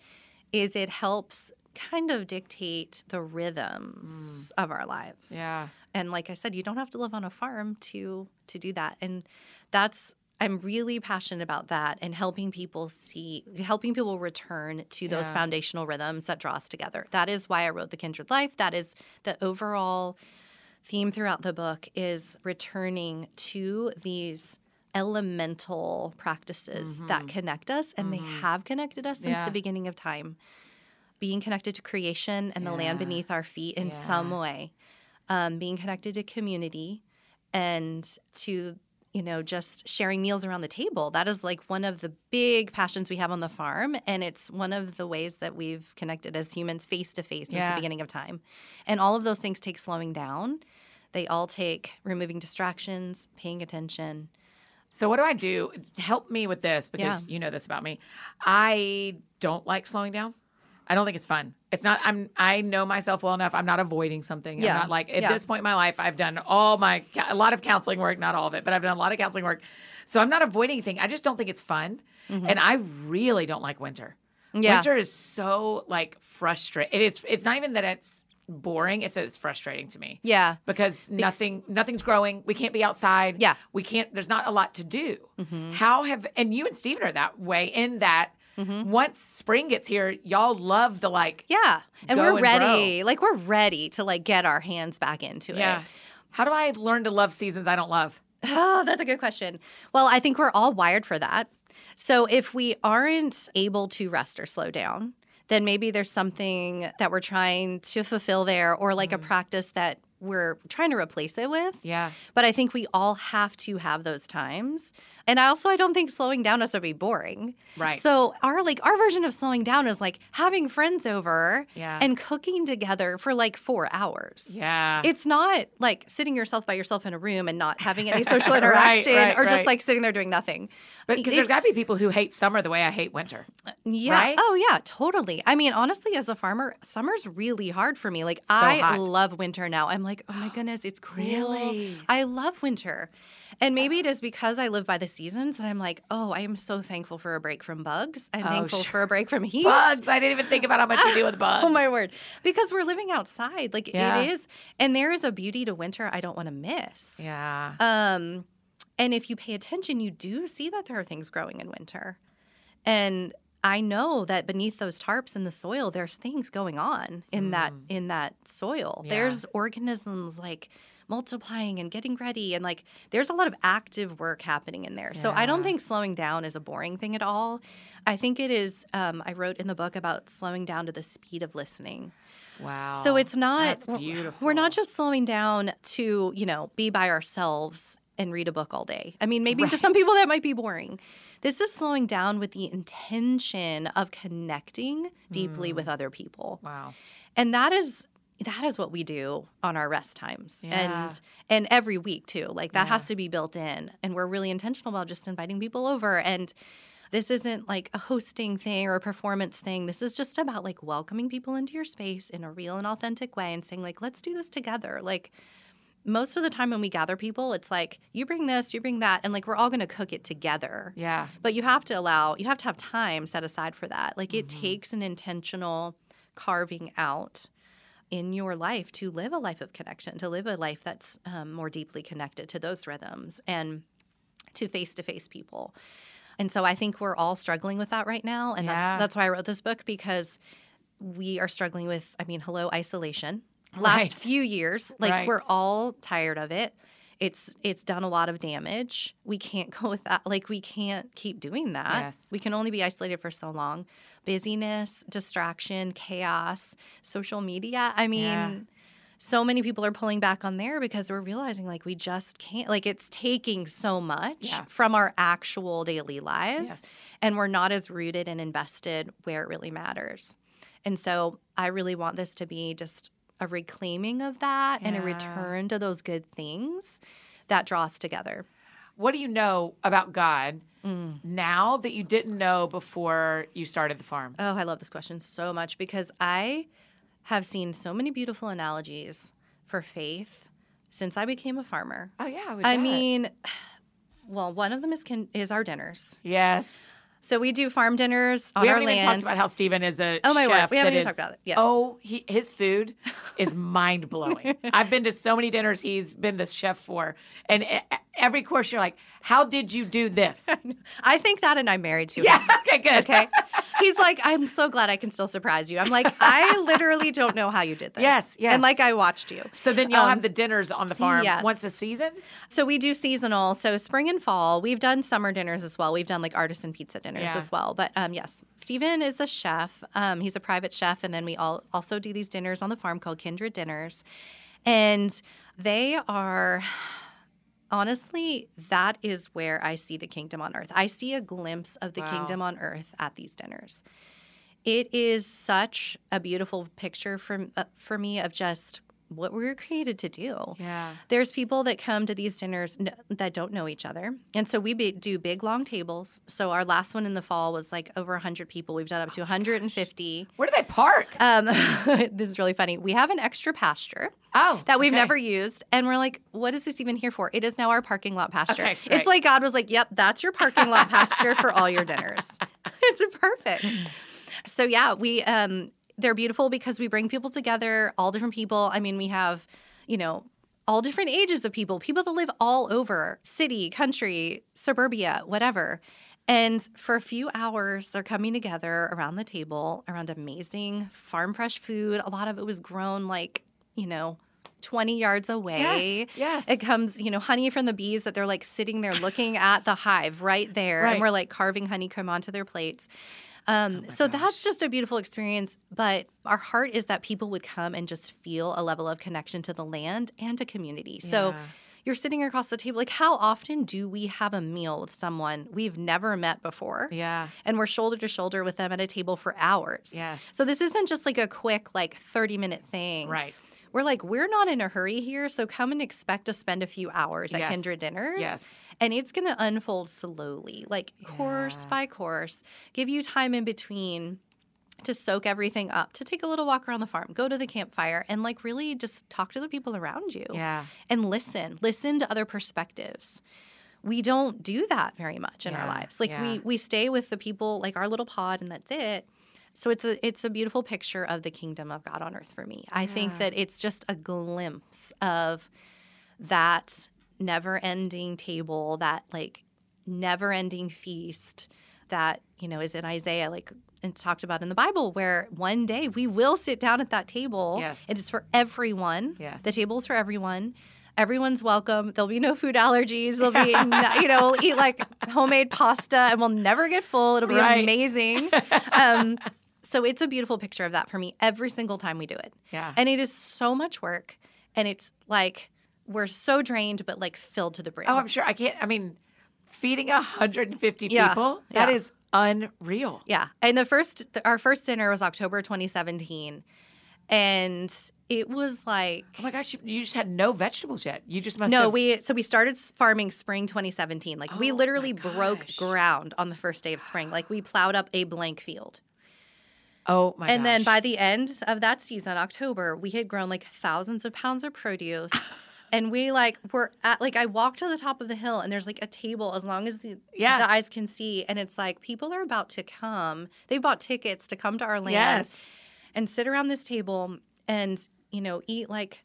S2: is it helps kind of dictate the rhythms of our lives.
S1: Mm. yeah.
S2: And like I said, you don't have to live on a farm to to do that. And that's I'm really passionate about that and helping people see helping people return to those
S1: Yeah.
S2: foundational rhythms that draw us together. That is why I wrote The Kindred Life. That is the overall theme throughout the book is returning to these elemental practices that connect us and they have connected us since
S1: Yeah.
S2: the beginning of time. Being connected to creation and the land beneath our feet in some way um, being connected to community and to you know just sharing meals around the table that is like one of the big passions we have on the farm and it's one of the ways that we've connected as humans face to face since
S1: Yeah.
S2: the beginning of time and all of those things take slowing down they all take removing distractions paying attention
S1: So what do I do? Help me with this because you know this about me. I don't like slowing down. I don't think it's fun. It's not. I'm. I know myself well enough. I'm not avoiding something.
S2: Yeah.
S1: I'm not like at
S2: Yeah.
S1: this point in my life. I've done all my a lot of counseling work, not all of it, but I've done a lot of counseling work. So I'm not avoiding anything. I just don't think it's fun, and I really don't like winter.
S2: Mm-hmm. Yeah.
S1: Winter is so like frustrating. It is. It's not even that it's boring. It's that it's frustrating to me
S2: yeah
S1: because nothing nothing's growing. We can't be outside.
S2: Yeah. Mm-hmm.
S1: We can't there's not a lot to do. How have and you and Steven are that way in that Mm-hmm. once spring gets here, y'all love the like
S2: yeah and we're
S1: and
S2: ready like we're ready to like get our hands back into
S1: yeah.
S2: it Yeah.
S1: How do I learn to love seasons I don't love?
S2: Oh, that's a good question. Well, I think we're all wired for that. So if we aren't able to rest or slow down, then maybe there's something that we're trying to fulfill there or like a mm. practice that we're trying to replace it with.
S1: Yeah.
S2: But I think we all have to have those times. And I also I don't think slowing down has to be boring.
S1: Right.
S2: So our like our version of slowing down is like having friends over
S1: Yeah.
S2: and cooking together for like 4 hours.
S1: Yeah.
S2: It's not like sitting yourself by yourself in a room and not having any social interaction
S1: right,
S2: or just
S1: right.
S2: like sitting there doing nothing.
S1: but because there's got to be people who hate summer the way I hate winter.
S2: Yeah.
S1: Right?
S2: Oh, yeah, totally. I mean, honestly, as a farmer, summer's really hard for me. Like,
S1: So
S2: I
S1: hot.
S2: love winter now. I'm like, oh my goodness, it's cool.
S1: Really?
S2: I love winter. And maybe it is because I live by the seasons and I'm like, oh, I am so thankful for a break from bugs. I'm
S1: Oh,
S2: thankful
S1: sure.
S2: for a break from heat.
S1: Bugs. I didn't even think about how much you do with bugs.
S2: Oh my word. Because we're living outside. Like
S1: Yeah.
S2: it is. And there is a beauty to winter I don't want to miss.
S1: Yeah.
S2: Um, and if you pay attention, you do see that there are things growing in winter. And I know that beneath those tarps in the soil, there's things going on in that in that soil.
S1: Mm. Yeah.
S2: There's organisms like multiplying and getting ready and like there's a lot of active work happening in there. So I don't think slowing down is a boring thing at all. I think it is um, I wrote in the book about slowing down to the speed of listening.
S1: Wow.
S2: So it's not
S1: That's
S2: we're-
S1: beautiful.
S2: We're not just slowing down to, you know, be by ourselves and read a book all day. I mean, maybe to some people that might be boring. This is slowing down with the intention of connecting deeply
S1: Hmm.
S2: with other people.
S1: Wow.
S2: And that is that is what we do on our rest times.
S1: Yeah.
S2: And and every week too. Like that
S1: Yeah.
S2: has to be built in. And we're really intentional about just inviting people over and this isn't like a hosting thing or a performance thing. This is just about like welcoming people into your space in a real and authentic way and saying like let's do this together. Like most of the time when we gather people, it's like you bring this, you bring that and like we're all going to cook it together.
S1: Yeah.
S2: But you have to allow, you have to have time set aside for that. Like it
S1: Mm-hmm.
S2: takes an intentional carving out in your life to live a life of connection, to live a life that's um, more deeply connected to those rhythms and to face to face people. And so I think we're all struggling with that right now. And
S1: Yeah.
S2: that's, that's why I wrote this book because we are struggling with, I mean, hello, isolation. Last
S1: Right.
S2: few years, like
S1: Right.
S2: we're all tired of it it's it's done a lot of damage. We can't go with that. Like we can't keep doing that.
S1: Yes.
S2: We can only be isolated for so long. Busyness, distraction, chaos, social media. I mean,
S1: Yeah.
S2: so many people are pulling back on there because we're realizing like we just can't, like it's taking so much
S1: Yeah.
S2: from our actual daily lives
S1: Yes.
S2: and we're not as rooted and invested where it really matters. And so I really want this to be just a reclaiming of that and a return to those good things that draw us together.
S1: What do you know about God
S2: Mm.
S1: now that you didn't know before you started the farm?
S2: Oh, I love this question so much because I have seen so many beautiful analogies for faith since I became a farmer.
S1: Oh yeah, I,
S2: I mean, well, one of them is can, is our dinners.
S1: yes.
S2: So we do farm dinners on
S1: we
S2: our
S1: haven't even
S2: land.
S1: talked about how Steven is a
S2: Oh, my word.
S1: chef
S2: We haven't even
S1: is-
S2: talked about it. Yes.
S1: Oh, he, his food is mind blowing. I've been to so many dinners he's been the chef for, and every course you're like, "How did you do this?"
S2: I think that, and I'm married to
S1: yeah.
S2: him.
S1: Okay. Good.
S2: Okay. He's like, I'm so glad I can still surprise you. I'm like, I literally don't know how you did this.
S1: Yes, yes.
S2: And like, I watched you.
S1: So then y'all
S2: Um,
S1: have the dinners on the farm
S2: yes.
S1: once a season.
S2: So we do seasonal. So spring and fall. We've done summer dinners as well. We've done like artisan pizza dinners
S1: Yeah.
S2: as well. But um, yes, Stephen is a chef. Um, he's a private chef, and then we all also do these dinners on the farm called Kindred Dinners, and they are. Honestly, that is where I see the kingdom on earth. I see a glimpse of the
S1: Wow.
S2: kingdom on earth at these dinners. It is such a beautiful picture for, uh, for me of just what we were created to do.
S1: Yeah.
S2: There's people that come to these dinners n- that don't know each other. And so we be, do big, long tables. So our last one in the fall was like over 100 people. We've done up to 150.
S1: Where do they park?
S2: Um, this is really funny. We have an extra pasture
S1: oh,
S2: that we've
S1: okay.
S2: never used. And we're like, what is this even here for? It is now our parking lot pasture.
S1: Okay.
S2: It's like God was like, yep, that's your parking lot pasture for all your dinners. it's perfect. So yeah, we um they're beautiful because we bring people together, all different people. I mean, we have, you know, all different ages of people, people that live all over, city, country, suburbia, whatever. And for a few hours, they're coming together around the table around amazing farm fresh food. A lot of it was grown like, you know, 20 yards away.
S1: Yes. Yes.
S2: It comes, you know, honey from the bees that they're like sitting there looking at the hive right there.
S1: Right.
S2: And we're like carving honeycomb onto their plates. Um,
S1: Oh
S2: so
S1: gosh.
S2: that's just a beautiful experience. But our heart is that people would come and just feel a level of connection to the land and to community. So you're sitting across the table. Like, how often do we have a meal with someone we've never met before?
S1: yeah.
S2: And we're shoulder to shoulder with them at a table for hours.
S1: Yes.
S2: So this isn't just like a quick, like 30 minute thing.
S1: Right.
S2: We're like, we're not in a hurry here. So come and expect to spend a few hours at
S1: Yes.
S2: Kindred Dinners.
S1: Yes.
S2: And it's going to unfold slowly, like course by course, give you time in between to soak everything up, to take a little walk around the farm, go to the campfire, and like really just talk to the people around you
S1: Yeah.
S2: and listen. Listen to other perspectives. We don't do that very much in our lives. Like
S1: yeah.
S2: we we stay with the people, like our little pod, and that's it. So it's a it's a beautiful picture of the kingdom of God on earth for me. I think that it's just a glimpse of that never-ending table, that like never-ending feast that, you know, is in Isaiah like it's talked about in the Bible where one day we will sit down at that table.
S1: Yes.
S2: It is for everyone.
S1: Yes.
S2: The table's for everyone. Everyone's welcome. There'll be no food allergies. There'll be, you know, we'll eat like homemade pasta and we'll never get full. It'll be
S1: Right.
S2: amazing. Um, so it's a beautiful picture of that for me every single time we do it.
S1: Yeah.
S2: And it is so much work. And it's like we're so drained, but like filled to the brim.
S1: Oh, I'm sure. I can't. I mean, feeding 150
S2: Yeah,
S1: people, that
S2: yeah.
S1: is unreal.
S2: Yeah. And the first, our first dinner was October 2017. And it was like,
S1: Oh my gosh, you, you just had no vegetables yet. You just must
S2: no,
S1: have.
S2: we so we started farming spring 2017. Like we
S1: Oh,
S2: literally broke ground on the first day of spring. Like we plowed up a blank field.
S1: oh my
S2: and then by the end of that season, October, we had grown like thousands of pounds of produce. And we like were at like I walked to the top of the hill and there's like a table as long as the
S1: Yeah.
S2: the eyes can see. And it's like people are about to come. They bought tickets to come to our land
S1: Yes.
S2: and sit around this table and you know eat like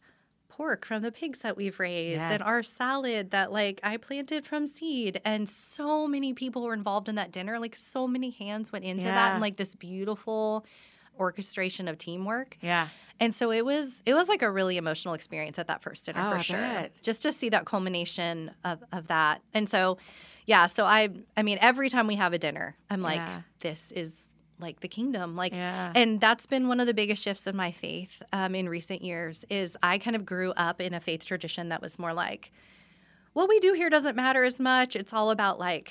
S2: pork from the pigs that we've raised
S1: Yes.
S2: and our salad that like I planted from seed and so many people were involved in that dinner like so many hands went into that and like this beautiful orchestration of teamwork
S1: Yeah.
S2: and so it was it was like a really emotional experience at that first dinner
S1: Oh,
S2: for sure just to see that culmination of of that and so yeah so I I mean every time we have a dinner I'm like
S1: Yeah.
S2: this is like the kingdom like
S1: Yeah.
S2: and that's been one of the biggest shifts in my faith um, in recent years is i kind of grew up in a faith tradition that was more like what we do here doesn't matter as much it's all about like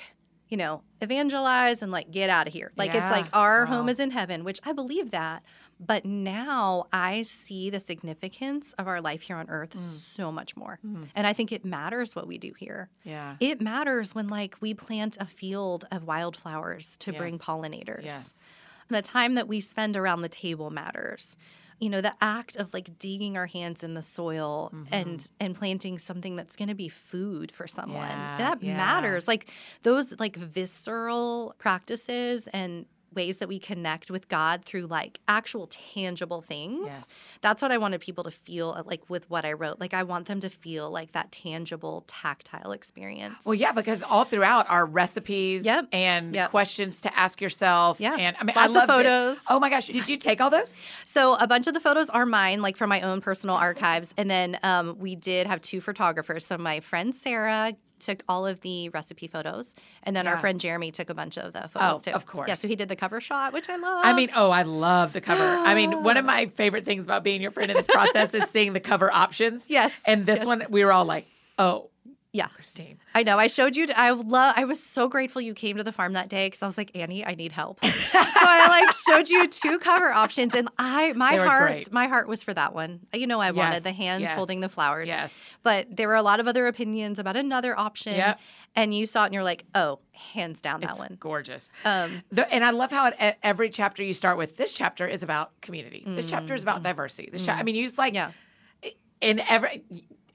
S2: you know evangelize and like get out of here like
S1: Yeah.
S2: it's like our home is in heaven which i believe that but now i see the significance of our life here on earth so much more
S1: Mm.
S2: and i think it matters what we do here
S1: Yeah.
S2: it matters when like we plant a field of wildflowers to bring pollinators
S1: Yes.
S2: the time that we spend around the table matters you know the act of like digging our hands in the soil
S1: Mm-hmm.
S2: and and planting something that's going to be food for someone
S1: Yeah,
S2: that
S1: yeah.
S2: matters like those like visceral practices and ways that we connect with god through like actual tangible things
S1: Yes.
S2: that's what i wanted people to feel uh, like with what i wrote like i want them to feel like that tangible tactile experience
S1: Well, yeah, because all throughout are recipes
S2: Yep.
S1: and
S2: Yep.
S1: questions to ask yourself.
S2: Yeah.
S1: And I mean,
S2: Lots
S1: I
S2: of
S1: love it.
S2: photos.
S1: Oh my gosh. Did you take all those?
S2: So a bunch of the photos are mine, like from my own personal archives, and then um, we did have two photographers. So my friend Sarah took all of the recipe photos, and then
S1: Yeah.
S2: our friend Jeremy took a bunch of the oh, photos
S1: Oh,
S2: too.
S1: of course.
S2: Yeah, so he did the cover shot, which I love.
S1: I mean, oh, I love the cover. I mean, one of my favorite things about being your friend in this process is seeing the cover options.
S2: Yes,
S1: And this
S2: yes.
S1: one, we were all like, oh,
S2: yeah,
S1: Christine.
S2: I know. I showed you. I love. I was so grateful you came to the farm that day because I was like, Annie, I need help. so I like showed you two cover options, and I my heart
S1: great.
S2: my heart was for that one. You know, I
S1: Yes,
S2: wanted the hands
S1: yes,
S2: holding the flowers.
S1: Yes.
S2: But there were a lot of other opinions about another option.
S1: Yep.
S2: And you saw it and you're like, oh, hands down that
S1: It's
S2: one.
S1: gorgeous.
S2: Um,
S1: The, and I love how at e- every chapter you start with this chapter is about community. This chapter is about diversity. This cha- I mean, you just like
S2: Mm. yeah.
S1: in every.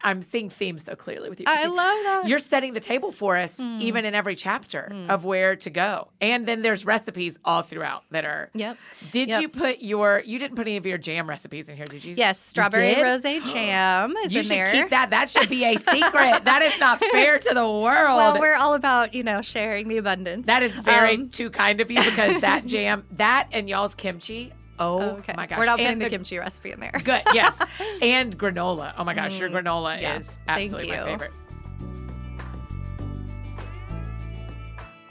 S1: I'm seeing themes so clearly with you.
S2: I love that.
S1: You're setting the table for us,
S2: Mm.
S1: even in every chapter of where to go. And then there's recipes all throughout that are.
S2: Yep.
S1: Did
S2: Yep.
S1: you put your? You didn't put any of your jam recipes in here, did you?
S2: Yes, strawberry
S1: did?
S2: rosé jam is
S1: You
S2: in
S1: should
S2: there.
S1: keep that. That should be a secret. that is not fair to the world.
S2: Well, we're all about, you know, sharing the abundance.
S1: that is very
S2: Um,
S1: too kind of you because that jam, that and y'all's kimchi. Oh,
S2: okay.
S1: my gosh!
S2: We're not
S1: And
S2: putting the, kimchi recipe in there.
S1: Good, yes, and granola. Oh my gosh, your mm, granola
S2: yeah.
S1: is absolutely my favorite.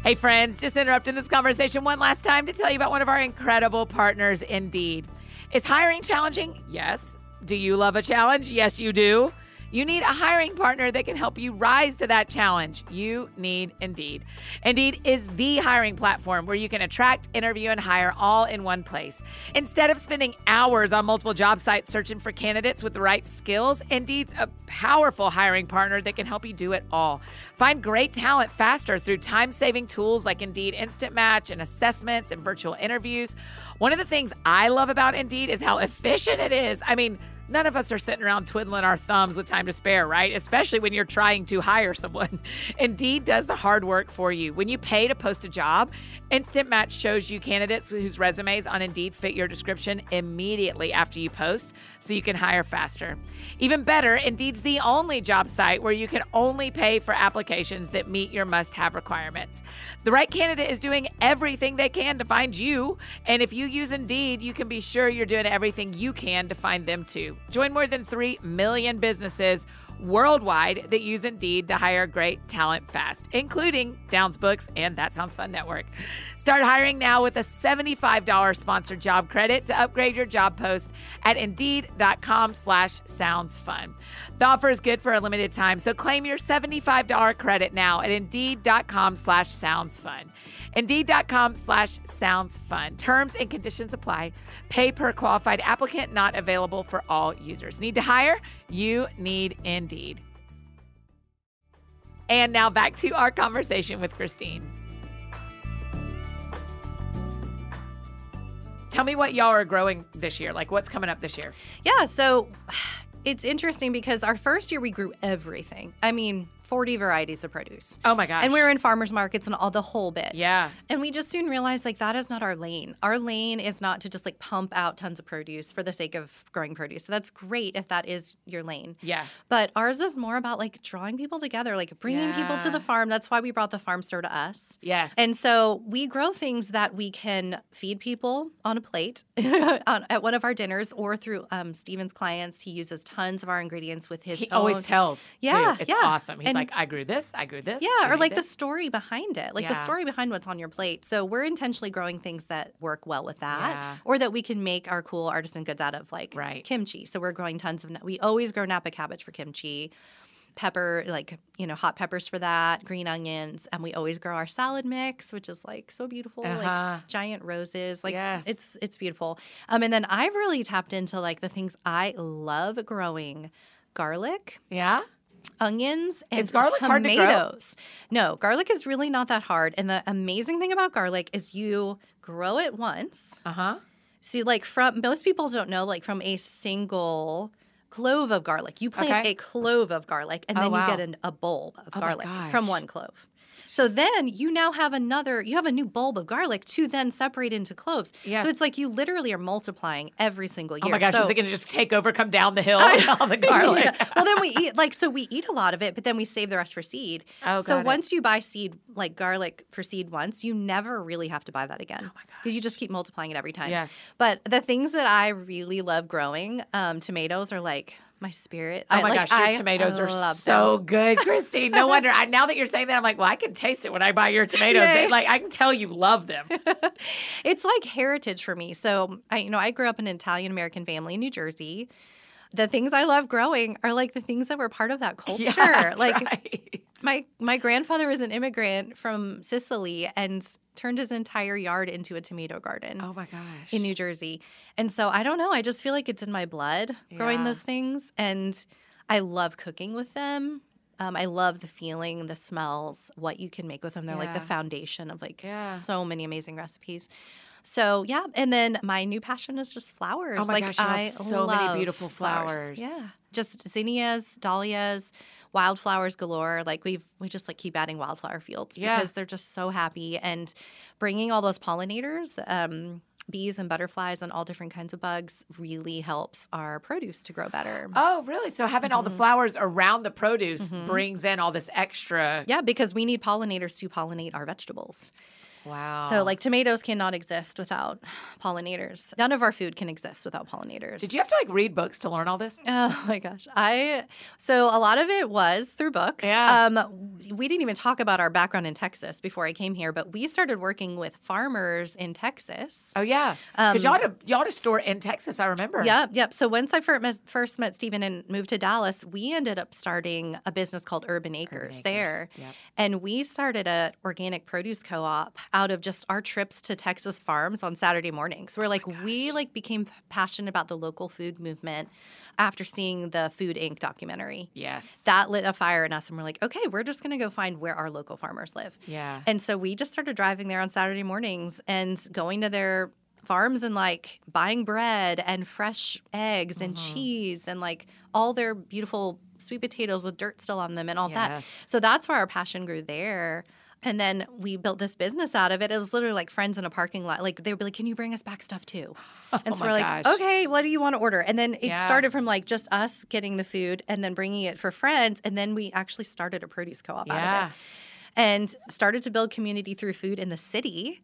S1: Hey, friends, just interrupting this conversation one last time to tell you about one of our incredible partners, Indeed. Is hiring challenging? Yes. Do you love a challenge? Yes, you do. You need a hiring partner that can help you rise to that challenge. You need Indeed. Indeed is the hiring platform where you can attract, interview, and hire all in one place. Instead of spending hours on multiple job sites searching for candidates with the right skills, Indeed's a powerful hiring partner that can help you do it all. Find great talent faster through time saving tools like Indeed Instant Match and assessments and virtual interviews. One of the things I love about Indeed is how efficient it is. I mean, None of us are sitting around twiddling our thumbs with time to spare, right? Especially when you're trying to hire someone. Indeed does the hard work for you. When you pay to post a job, Instant Match shows you candidates whose resumes on Indeed fit your description immediately after you post so you can hire faster. Even better, Indeed's the only job site where you can only pay for applications that meet your must have requirements. The right candidate is doing everything they can to find you. And if you use Indeed, you can be sure you're doing everything you can to find them too. Join more than 3 million businesses worldwide that use Indeed to hire great talent fast, including Downs Books and That Sounds Fun Network. Start hiring now with a $75 sponsored job credit to upgrade your job post at Indeed.com slash sounds fun. The offer is good for a limited time, so claim your $75 credit now at Indeed.com slash sounds fun. Indeed.com slash sounds fun. Terms and conditions apply. Pay per qualified applicant, not available for all users. Need to hire? You need Indeed. And now back to our conversation with Christine. Tell me what y'all are growing this year. Like, what's coming up this year?
S2: Yeah, so it's interesting because our first year we grew everything. I mean, 40 varieties of produce.
S1: Oh my gosh.
S2: And we were in farmers markets and all the whole bit.
S1: Yeah.
S2: And we just soon realized like that is not our lane. Our lane is not to just like pump out tons of produce for the sake of growing produce. So that's great if that is your lane.
S1: Yeah.
S2: But ours is more about like drawing people together, like bringing people to the farm. That's why we brought the farm store to us.
S1: Yes.
S2: And so we grow things that we can feed people on a plate on, at one of our dinners or through um, Steven's clients. He uses tons of our ingredients with his
S1: he
S2: own.
S1: always tells. too.
S2: Yeah,
S1: It's
S2: yeah.
S1: awesome. He's
S2: And
S1: like, I grew this, I grew this.
S2: Yeah, or like the story behind it, like the story behind what's on your plate. So we're intentionally growing things that work well with that,
S1: Yeah.
S2: or that we can make our cool artisan goods out of, like
S1: Right.
S2: kimchi. So we're growing tons of. We always grow Napa cabbage for kimchi, pepper, like you know, hot peppers for that, green onions, and we always grow our salad mix, which is like so beautiful,
S1: Uh-huh.
S2: like giant roses. Like
S1: Yes.
S2: it's it's beautiful. Um, and then I've really tapped into like the things I love growing: garlic
S1: Yeah.
S2: Onions and
S1: Is garlic hard to grow?
S2: tomatoes. No, garlic is really not that hard. And the amazing thing about garlic is you grow it once.
S1: Uh huh.
S2: So, like, from most people don't know, like, from a single clove of garlic, you plant
S1: Okay.
S2: a clove of garlic and
S1: Oh,
S2: then
S1: wow.
S2: you get an, a bulb of
S1: Oh
S2: garlic from one clove. So then you now have another, you have a new bulb of garlic to then separate into cloves.
S1: Yes.
S2: So it's like you literally are multiplying every single year.
S1: Oh my gosh,
S2: so,
S1: is it going to just take over, come down the hill, and all the garlic?
S2: Yeah. Well, then we eat like so we eat a lot of it, but then we save the rest for seed.
S1: Oh,
S2: so
S1: it.
S2: once you buy seed like garlic for seed once, you never really have to buy that again
S1: Oh my
S2: because you just keep multiplying it every time.
S1: Yes.
S2: But the things that I really love growing, um, tomatoes are like my spirit.
S1: Oh
S2: I,
S1: my
S2: like,
S1: gosh, your
S2: I
S1: tomatoes are so
S2: them.
S1: good, Christine. No wonder. I, now that you're saying that, I'm like, well, I can taste it when I buy your tomatoes. They- like, I can tell you love them.
S2: it's like heritage for me. So I, you know, I grew up in an Italian American family in New Jersey. The things I love growing are like the things that were part of that culture.
S1: Yeah,
S2: like
S1: right.
S2: my my grandfather was an immigrant from Sicily and turned his entire yard into a tomato garden
S1: Oh my gosh.
S2: in New Jersey. And so I don't know, I just feel like it's in my blood growing
S1: Yeah.
S2: those things and I love cooking with them. Um, I love the feeling, the smells, what you can make with them. They're like the foundation of like
S1: Yeah.
S2: so many amazing recipes. So yeah, and then my new passion is just flowers.
S1: Oh my
S2: like
S1: gosh,
S2: I
S1: so many beautiful flowers.
S2: Yeah, just zinnias, dahlias, wildflowers galore. Like we've we just like keep adding wildflower fields
S1: Yeah.
S2: because they're just so happy and bringing all those pollinators. Um, bees and butterflies and all different kinds of bugs really helps our produce to grow better.
S1: Oh, really? So having all the
S2: Mm-hmm.
S1: flowers around the produce brings in all this extra.
S2: Yeah, because we need pollinators to pollinate our vegetables.
S1: Wow.
S2: So, like tomatoes cannot exist without pollinators. None of our food can exist without pollinators.
S1: did you have to like read books to learn all this?
S2: Oh my gosh. I so a lot of it was through books.
S1: Yeah.
S2: Um we didn't even talk about our background in Texas before I came here, but we started working with farmers in Texas.
S1: Oh yeah, because
S2: Um,
S1: y'all had a y'all had a store in Texas. I remember.
S2: Yep, yep. So once I first met, Stephen and moved to Dallas, we ended up starting a business called Urban Acres,
S1: Acres,
S2: there.
S1: yep.
S2: And we started a organic produce co-op out of just our trips to Texas farms on Saturday mornings. We're like we like became passionate about the local food movement after seeing the Food Inc. documentary.
S1: Yes.
S2: That lit a fire in us and we're like, okay, we're just gonna go find where our local farmers live.
S1: yeah.
S2: And so we just started driving there on Saturday mornings and going to their farms and like buying bread and fresh eggs and
S1: Mm-hmm.
S2: cheese and like all their beautiful sweet potatoes with dirt still on them and all that. So that's where our passion grew there. And then we built this business out of it. It was literally like friends in a parking lot. Like they would be like, "Can you bring us back stuff too?" And
S1: Oh
S2: so we're like,
S1: gosh.
S2: "Okay, what do you want to order?" And then it
S1: Yeah.
S2: started from like just us getting the food and then bringing it for friends, and then we actually started a produce co-op out of it and started to build community through food in the city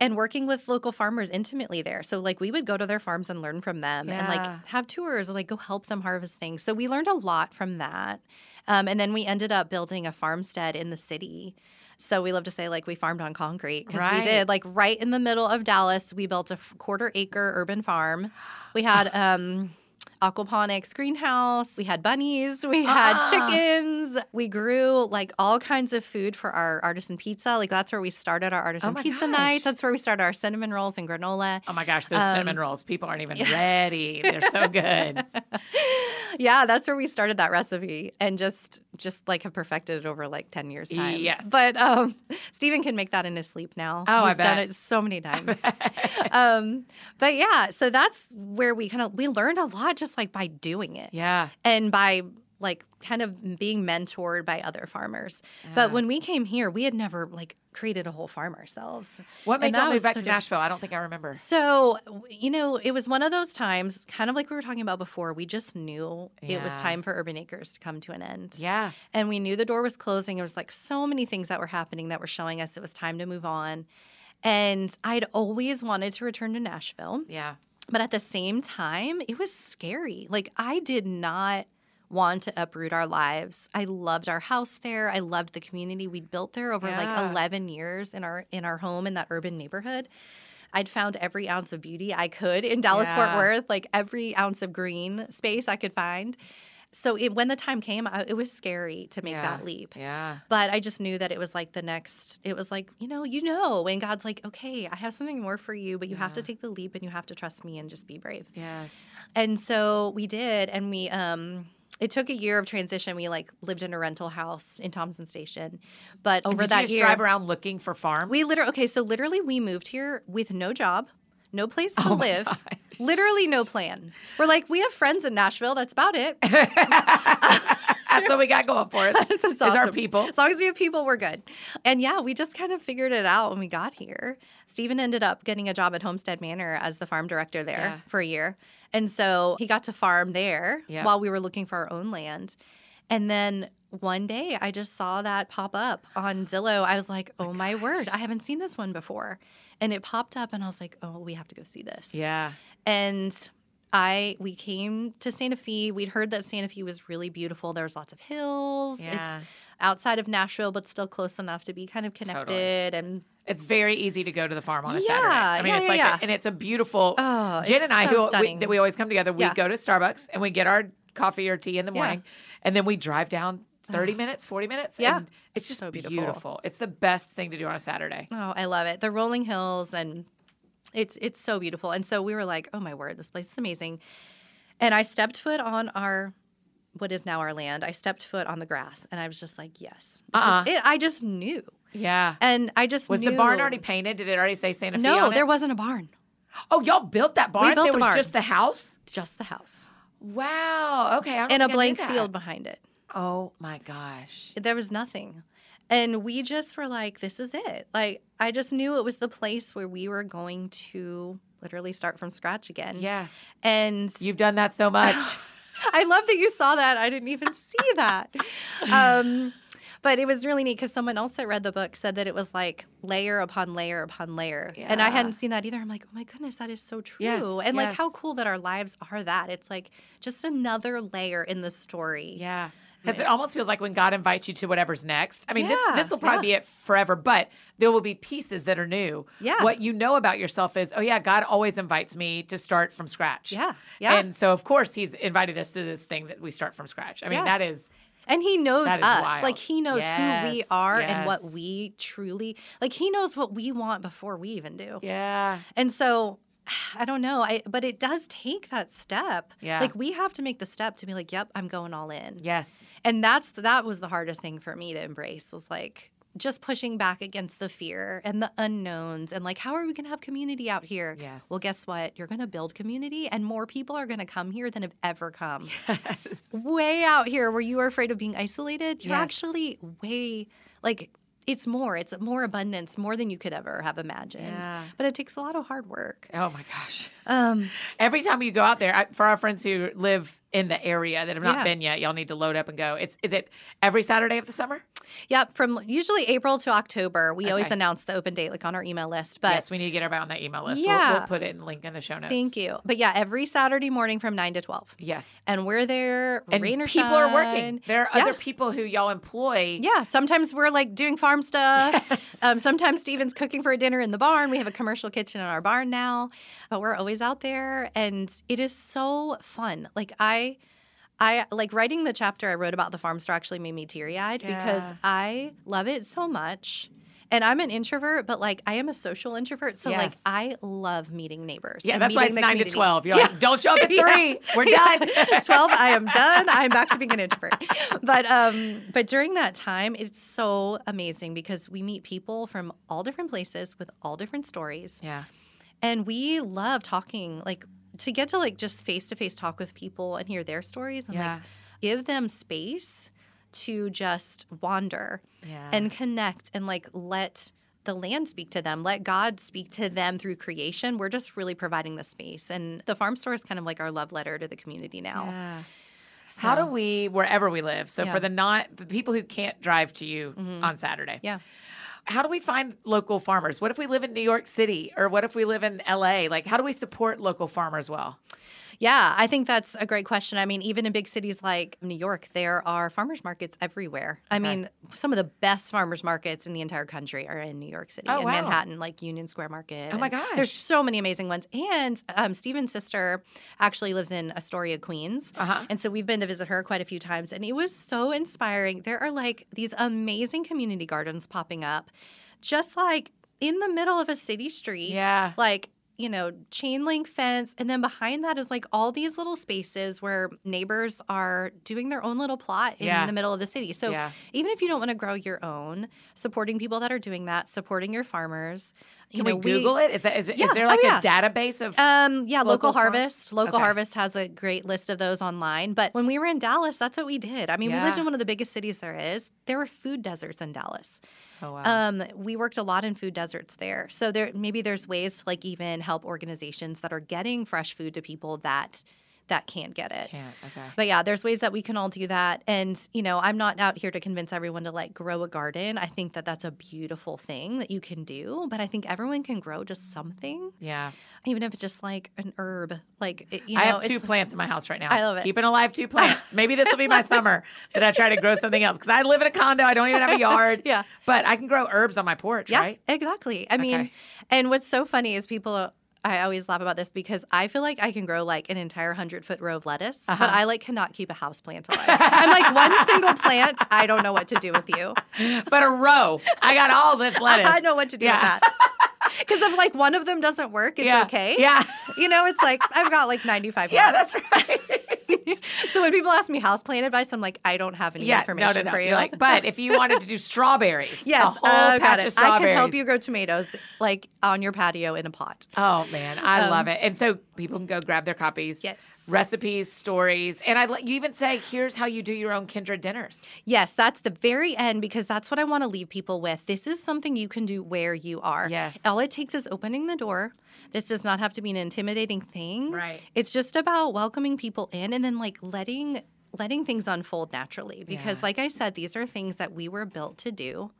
S2: and working with local farmers intimately there. So like we would go to their farms and learn from them and like have tours and like go help them harvest things. So we learned a lot from that. Um, and then we ended up building a farmstead in the city. So we love to say like we farmed on concrete because
S1: Right.
S2: we did like right in the middle of Dallas. We built a quarter acre urban farm. We had um aquaponics greenhouse. We had bunnies. We had
S1: Ah.
S2: chickens. We grew like all kinds of food for our artisan pizza. Like that's where we started our artisan
S1: Oh
S2: pizza
S1: gosh.
S2: nights. That's where we started our cinnamon rolls and granola.
S1: Oh my gosh, those
S2: Um,
S1: cinnamon rolls. People aren't even ready. They're so good.
S2: yeah, that's where we started that recipe and just just like have perfected it over like 10 years time.
S1: Yes.
S2: But um Stephen can make that in his sleep now.
S1: Oh, I
S2: He's done it so many times. um but yeah, so that's where we kind of we learned a lot just like by doing it.
S1: yeah.
S2: and by like kind of being mentored by other farmers. But when we came here, we had never like created a whole farm ourselves.
S1: What made y'all move back to Nashville? I don't think I remember.
S2: So, you know, it was one of those times, kind of like we were talking about before, we just knew it was time for Urban Acres to come to an end.
S1: Yeah.
S2: And we knew the door was closing. There was like so many things that were happening that were showing us it was time to move on. And I'd always wanted to return to Nashville.
S1: Yeah.
S2: But at the same time, it was scary. Like, I did not want to uproot our lives. I loved our house there. I loved the community we'd built there over
S1: Yeah.
S2: like 11 years in our in our home in that urban neighborhood. I'd found every ounce of beauty I could in Dallas Fort
S1: Yeah.
S2: Worth, like every ounce of green space I could find. So it, when the time came, I, it was scary to make
S1: Yeah.
S2: that leap.
S1: Yeah.
S2: But I just knew that it was like the next, it was like, you know, you know, when God's like, okay, I have something more for you, but you have to take the leap and you have to trust me and just be brave.
S1: Yes.
S2: And so we did, and we um it took a year of transition. We like lived in a rental house in Thompson Station. But
S1: oh,
S2: over
S1: did
S2: that
S1: you just
S2: year
S1: drive around looking for farms?
S2: we literally okay, so literally we moved here with no job, no place to
S1: Oh
S2: live. Literally no plan. We're like, we have friends in Nashville. That's about it.
S1: That's what we got going for us.
S2: That's
S1: Is our people.
S2: As long as we have people, we're good. And yeah, we just kind of figured it out when we got here. Stephen ended up getting a job at Homestead Manor as the farm director there
S1: Yeah.
S2: for a year. And so he got to farm there
S1: Yeah.
S2: while we were looking for our own land. And then one day I just saw that pop up on Zillow. I was like, oh, oh my word, I haven't seen this one before. And it popped up and I was like, oh, we have to go see this.
S1: Yeah.
S2: And I we came to Santa Fe. We'd heard that Santa Fe was really beautiful. There was lots of hills.
S1: Yeah.
S2: It's outside of Nashville, but still close enough to be kind of connected. Totally. And
S1: It's very easy to go to the farm on a
S2: Yeah,
S1: Saturday. I mean,
S2: yeah,
S1: it's like,
S2: yeah.
S1: and it's a beautiful.
S2: oh,
S1: Jen and I,
S2: so
S1: who we, that we always come together, we go to Starbucks and we get our coffee or tea in the morning, and then we drive down thirty minutes, forty minutes.
S2: Yeah.
S1: and it's just
S2: So
S1: beautiful.
S2: beautiful.
S1: It's the best thing to do on a Saturday.
S2: Oh, I love it. The rolling hills and it's it's so beautiful. And so we were like, "Oh my word, this place is amazing." And I stepped foot on our what is now our land. I stepped foot on the grass and I was just like, "Yes."
S1: Uh-uh.
S2: it. I just knew.
S1: Yeah.
S2: And I just
S1: Was
S2: knew
S1: the barn already painted? Did it already say Santa Fe
S2: No,
S1: on it?
S2: there wasn't a barn.
S1: Oh, y'all built that barn.
S2: built
S1: there
S2: the
S1: was
S2: barn.
S1: just the house.
S2: Just the house.
S1: Wow. Okay.
S2: And a
S1: think I knew
S2: blank field behind it.
S1: Oh my gosh.
S2: There was nothing. And we just were like, this is it. Like, I just knew it was the place where we were going to literally start from scratch again.
S1: Yes.
S2: And
S1: You've done that so much.
S2: I love that you saw that. I didn't even see that. Um, but it was really neat because someone else that read the book said that it was like layer upon layer upon layer. And I hadn't seen that either. I'm like, oh my goodness, that is so true.
S1: Yes,
S2: and like how cool that our lives are that. It's like just another layer in the story.
S1: Yeah. Because it almost feels like when God invites you to whatever's next. I mean,
S2: Yeah,
S1: this this will probably be it forever, but there will be pieces that are new.
S2: Yeah.
S1: What you know about yourself is, oh yeah, God always invites me to start from scratch.
S2: Yeah, yeah.
S1: And so of course He's invited us to this thing that we start from scratch. I mean,
S2: Yeah.
S1: that is
S2: And he knows us.
S1: wild.
S2: Like he knows who we
S1: Yes,
S2: are and what we truly like he knows what we want before we even do.
S1: yeah.
S2: And so I don't know. I but it does take that step.
S1: Yeah.
S2: Like we have to make the step to be like, yep, I'm going all in.
S1: Yes.
S2: And that's that was the hardest thing for me to embrace was like just pushing back against the fear and the unknowns and like how are we going to have community out here?
S1: Yes.
S2: Well, guess what? You're going to build community and more people are going to come here than have ever come.
S1: Yes.
S2: way out here where you are afraid of being isolated, you're
S1: Yes.
S2: actually way like it's more. It's more abundance, more than you could ever have imagined.
S1: Yeah.
S2: But it takes a lot of hard work.
S1: Oh my gosh.
S2: Um,
S1: Every time you go out there, I, for our friends who live in the area that have not
S2: Yeah.
S1: been yet, y'all need to load up and go. It's is it every Saturday of the summer?
S2: yep, from usually April to October, we always announce the open date like on our email list. But
S1: yes, we need to get everybody on that email list. We'll,
S2: Yeah.
S1: we'll put it in link in the show notes.
S2: thank you. But yeah, every Saturday morning from 9 to 12.
S1: Yes.
S2: And we're there,
S1: And people are working. There are
S2: Yeah.
S1: other people who y'all employ.
S2: Yeah, sometimes we're like doing farm stuff.
S1: Yes.
S2: Um, sometimes Steven's cooking for a dinner in the barn. We have a commercial kitchen in our barn now, but we're always out there, and it is so fun. Like I, I like writing the chapter I wrote about the farm store actually made me teary eyed because I love it so much. And I'm an introvert, but like I am a social introvert. So like I love meeting neighbors.
S1: Yeah, that's why it's nine to twelve. You're
S2: Yeah.
S1: like, don't show up at
S2: Yeah.
S1: three. We're done.
S2: 12 i am done i'm back to being an introvert but um but during that time it's so amazing because we meet people from all different places with all different stories
S1: Yeah.
S2: And we love talking like to get to like just face to face talk with people and hear their stories and
S1: Yeah.
S2: like give them space to just wander
S1: Yeah.
S2: and connect and like let the land speak to them, let God speak to them through creation. We're just really providing the space. And the farm store is kind of like our love letter to the community now.
S1: Yeah. How do we, wherever we live, so
S2: Yeah.
S1: for the not the people who can't drive to you
S2: Mhm.
S1: on Saturday,
S2: Yeah.
S1: How do we find local farmers? What if we live in New York City or what if we live in LA? Like, how do we support local farmers well?
S2: Yeah, I think that's a great question. I mean, even in big cities like New York, there are farmers markets everywhere. I mean, some of the best farmers markets in the entire country are in New York City,
S1: Oh,
S2: in
S1: wow.
S2: Manhattan, like Union Square Market.
S1: Oh, my
S2: and
S1: gosh.
S2: There's so many amazing ones. And um, Steven's sister actually lives in Astoria, Queens.
S1: Uh-huh.
S2: And so we've been to visit her quite a few times, and it was so inspiring. There are like these amazing community gardens popping up, just like in the middle of a city street.
S1: Yeah.
S2: Like, you know, chain link fence. And then behind that is like all these little spaces where neighbors are doing their own little plot in
S1: Yeah.
S2: the middle of the city. So
S1: yeah.
S2: even if you don't want to grow your own, supporting people that are doing that, supporting your farmers.
S1: Can
S2: you
S1: we
S2: know,
S1: Google it? Is that is, it, is
S2: Yeah.
S1: there
S2: Oh,
S1: like
S2: yeah.
S1: a database of?
S2: Um, yeah,
S1: Local
S2: local, harvest. Local
S1: Okay.
S2: harvest has a great list of those online. But when we were in Dallas, that's what we did. I mean, we lived in one of the biggest cities there is. There were food deserts in Dallas.
S1: oh wow.
S2: Um, we worked a lot in food deserts there. So there maybe there's ways to like even help organizations that are getting fresh food to people that that can't get it.
S1: Can't. Okay.
S2: But yeah, there's ways that we can all do that. And, you know, I'm not out here to convince everyone to like grow a garden. I think that that's a beautiful thing that you can do. But I think everyone can grow just something,
S1: Yeah.
S2: even if it's just like an herb. Like, it, you know,
S1: I have two plants in my house right now.
S2: I love it.
S1: Keeping alive two plants. Maybe this will be my summer that I try to grow something else because I live in a condo. I don't even have a yard.
S2: Yeah.
S1: But I can grow herbs on my porch,
S2: Yeah,
S1: right?
S2: exactly. I mean, and what's so funny is people. I always laugh about this because I feel like I can grow like an entire hundred foot row of lettuce,
S1: Uh-huh.
S2: but I like cannot keep a house plant alive. I'm like one single plant. I don't know what to do with you.
S1: But a row. I got all this lettuce.
S2: I know what to do
S1: Yeah.
S2: with that. Because if like one of them doesn't work, it's
S1: yeah.
S2: okay.
S1: Yeah.
S2: You know, it's like I've got like 95.
S1: Yeah,
S2: more.
S1: that's right.
S2: so when people ask me houseplant advice, I'm like, I don't have any
S1: yeah.
S2: Information
S1: no, no.
S2: for you.
S1: You're like, but if you wanted to do strawberries,
S2: yes,
S1: a whole
S2: uh,
S1: patch of
S2: it. I
S1: strawberries.
S2: can help you grow tomatoes like on your patio in a pot.
S1: Oh man, I
S2: Um,
S1: love it. And so people can go grab their copies.
S2: Yes.
S1: Recipes, stories, and I let you even say, here's how you do your own kindred dinners.
S2: Yes, that's the very end because that's what I want to leave people with. This is something you can do where you are.
S1: Yes.
S2: All it takes is opening the door. This does not have to be an intimidating thing.
S1: Right.
S2: It's just about welcoming people in and then like letting letting things unfold naturally because
S1: Yeah.
S2: like I said these are things that we were built to do.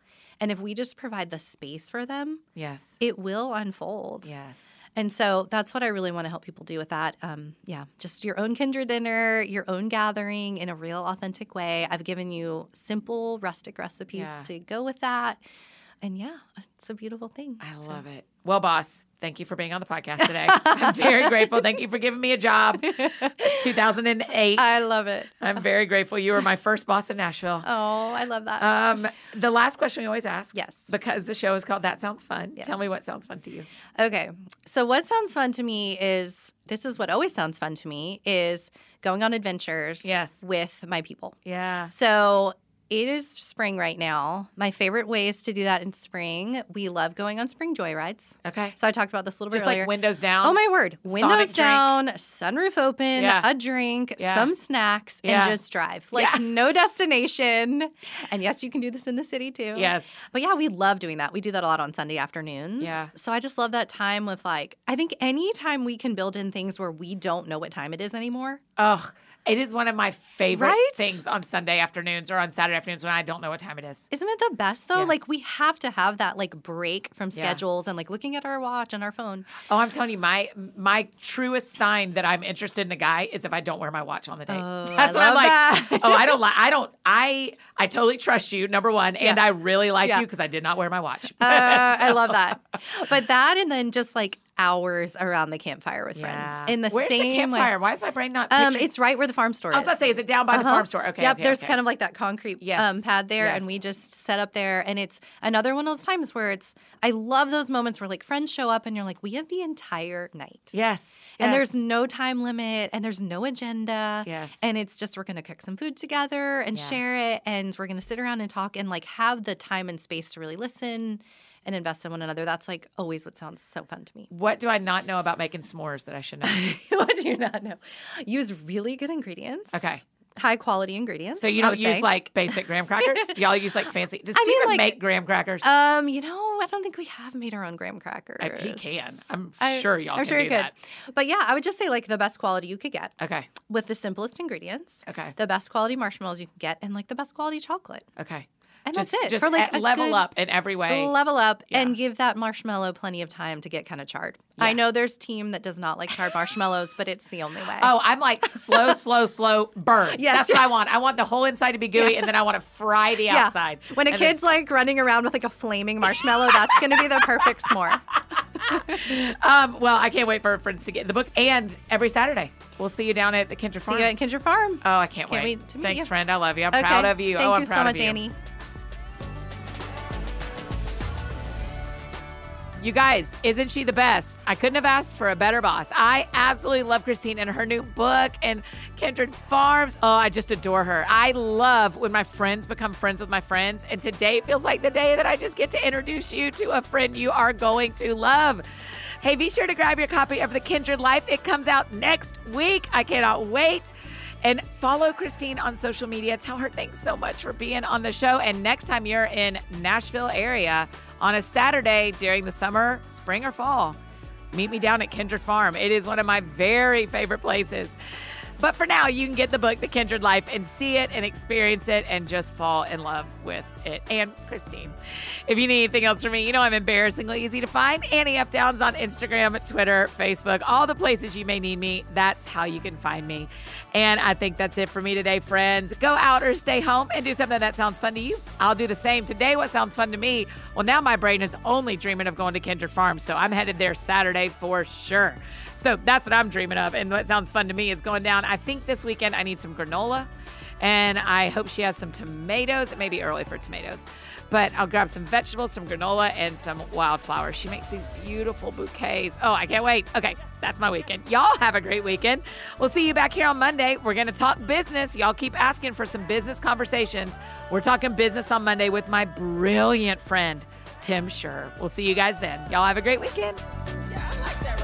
S2: And if we just provide the space for them,
S1: Yes.
S2: it will unfold.
S1: yes.
S2: And so that's what I really want to help people do with that. Um, yeah, just your own kindred dinner, your own gathering in a real, authentic way. I've given you simple, rustic recipes
S1: Yeah.
S2: to go with that. And yeah, it's a beautiful thing.
S1: I
S2: So-
S1: love it. Well, boss, thank you for being on the podcast today. I'm very grateful. Thank you for giving me a job. 2008.
S2: I love it.
S1: I'm very grateful. You were my first boss in Nashville.
S2: Oh, I love that.
S1: Um, the last question we always ask.
S2: Yes.
S1: Because the show is called That Sounds Fun.
S2: Yes.
S1: Tell me what sounds fun to you.
S2: Okay. So what sounds fun to me is this is what always sounds fun to me is going on adventures
S1: Yes.
S2: with my people.
S1: Yeah.
S2: So it is spring right now. My favorite ways to do that in spring, we love going on spring joyrides.
S1: Okay.
S2: So I talked about this a little
S1: Just
S2: bit earlier.
S1: Just like windows down.
S2: Oh my word. Windows down, sunroof open,
S1: Yeah.
S2: a drink,
S1: Yeah.
S2: some snacks,
S1: Yeah.
S2: and just drive. Like no destination. And yes, you can do this in the city too.
S1: Yes.
S2: But yeah, we love doing that. We do that a lot on Sunday afternoons.
S1: Yeah.
S2: So I just love that time with like, I think anytime we can build in things where we don't know what time it is anymore.
S1: Oh, it is one of my favorite
S2: Right?
S1: things on Sunday afternoons or on Saturday afternoons when I don't know what time it is.
S2: Isn't it the best though?
S1: Yes.
S2: Like we have to have that like break from
S1: Yeah.
S2: schedules and like looking at our watch and our phone.
S1: Oh, I'm telling you, my my truest sign that I'm interested in a guy is if I don't wear my watch on the date.
S2: Oh,
S1: That's
S2: I
S1: what I'm like.
S2: that.
S1: oh, I don't like. I don't. I I totally trust you. Number one, and
S2: Yeah.
S1: I really like
S2: Yeah.
S1: you because I did not wear my watch.
S2: Uh, I love that. But that and then just like hours around the campfire with
S1: Yeah.
S2: friends in the
S1: Where's
S2: same
S1: the campfire?
S2: way.
S1: Why is my brain not?
S2: Um, it's right where the farm store is.
S1: I was about to say, is it down by the
S2: Uh-huh.
S1: farm store? Okay.
S2: yep.
S1: okay,
S2: there's
S1: okay.
S2: kind of like that concrete
S1: Yes.
S2: um, pad there,
S1: Yes.
S2: and we just set up there. And it's another one of those times where it's. I love those moments where like friends show up and you're like, we have the entire night,
S1: yes.
S2: and
S1: yes,
S2: there's no time limit, and there's no agenda.
S1: yes.
S2: And it's just we're gonna cook some food together and
S1: Yeah.
S2: share it, and we're gonna sit around and talk and like have the time and space to really listen and invest in one another. That's like always what sounds so fun to me.
S1: what do I not know about making s'mores that I should know?
S2: what do you not know? Use really good ingredients.
S1: Okay.
S2: High quality ingredients.
S1: So you don't use
S2: say.
S1: like basic graham crackers? Y'all use like fancy? Does
S2: I
S1: Steven
S2: like-
S1: make graham crackers?
S2: Um, you know, I don't think we have made our own graham crackers.
S1: I- he can. I'm
S2: I-
S1: sure y'all
S2: I'm
S1: can
S2: sure you could.
S1: that.
S2: But yeah, I would just say like the best quality you could get
S1: Okay.
S2: with the simplest ingredients,
S1: Okay.
S2: the best quality marshmallows you can get, and like the best quality chocolate.
S1: Okay.
S2: And
S1: just,
S2: that's it.
S1: Just
S2: For, like,
S1: level up in every way.
S2: level up
S1: Yeah.
S2: and give that marshmallow plenty of time to get kind of charred. I know there's team that does not like charred marshmallows, but it's the only way.
S1: Oh, I'm like slow, slow, slow burn.
S2: Yes.
S1: That's what I want. I want the whole inside to be gooey, and then I want to fry the
S2: yeah.
S1: outside.
S2: When a
S1: And
S2: kid's like running around with like a flaming marshmallow, that's going to be the perfect s'more.
S1: um, well, I can't wait for friends to get the book, and every Saturday we'll see you down at the Kindred
S2: Farm.
S1: See
S2: you at Kindred Farm.
S1: oh, I can't,
S2: Can't
S1: wait.
S2: wait
S1: Thanks,
S2: you.
S1: friend. I love you. I'm
S2: Okay.
S1: proud of you.
S2: Thank
S1: oh,
S2: you
S1: I'm proud
S2: so
S1: of
S2: much,
S1: you.
S2: Annie.
S1: You guys, isn't she the best? I couldn't have asked for a better boss. I absolutely love Christine and her new book and Kindred Farms. Oh, I just adore her. I love when my friends become friends with my friends. And today feels like the day that I just get to introduce you to a friend you are going to love. Hey, be sure to grab your copy of The Kindred Life. It comes out next week. I cannot wait. And follow Christine on social media. Tell her thanks so much for being on the show. And next time you're in Nashville area on a Saturday during the summer, spring or fall, meet me down at Kindred Farm. It is one of my very favorite places. But for now, you can get the book, The Kindred Life, and see it and experience it and just fall in love with it. And Christine. If you need anything else from me, you know I'm embarrassingly easy to find. Annie F. Downs on Instagram, Twitter, Facebook, all the places you may need me. That's how you can find me. And I think that's it for me today, friends. Go out or stay home and do something that sounds fun to you. I'll do the same. Today, what sounds fun to me? Well, now my brain is only dreaming of going to Kindred Farm, so I'm headed there Saturday for sure. So that's what I'm dreaming of. And what sounds fun to me is going down. I think this weekend I need some granola. And I hope she has some tomatoes. It may be early for tomatoes, but I'll grab some vegetables, some granola, and some wildflowers. She makes these beautiful bouquets. Oh, I can't wait. Okay, that's my weekend. Y'all have a great weekend. We'll see you back here on Monday. We're going to talk business. Y'all keep asking for some business conversations. We're talking business on Monday with my brilliant friend, Tim Schur. We'll see you guys then. Y'all have a great weekend.
S2: Yeah.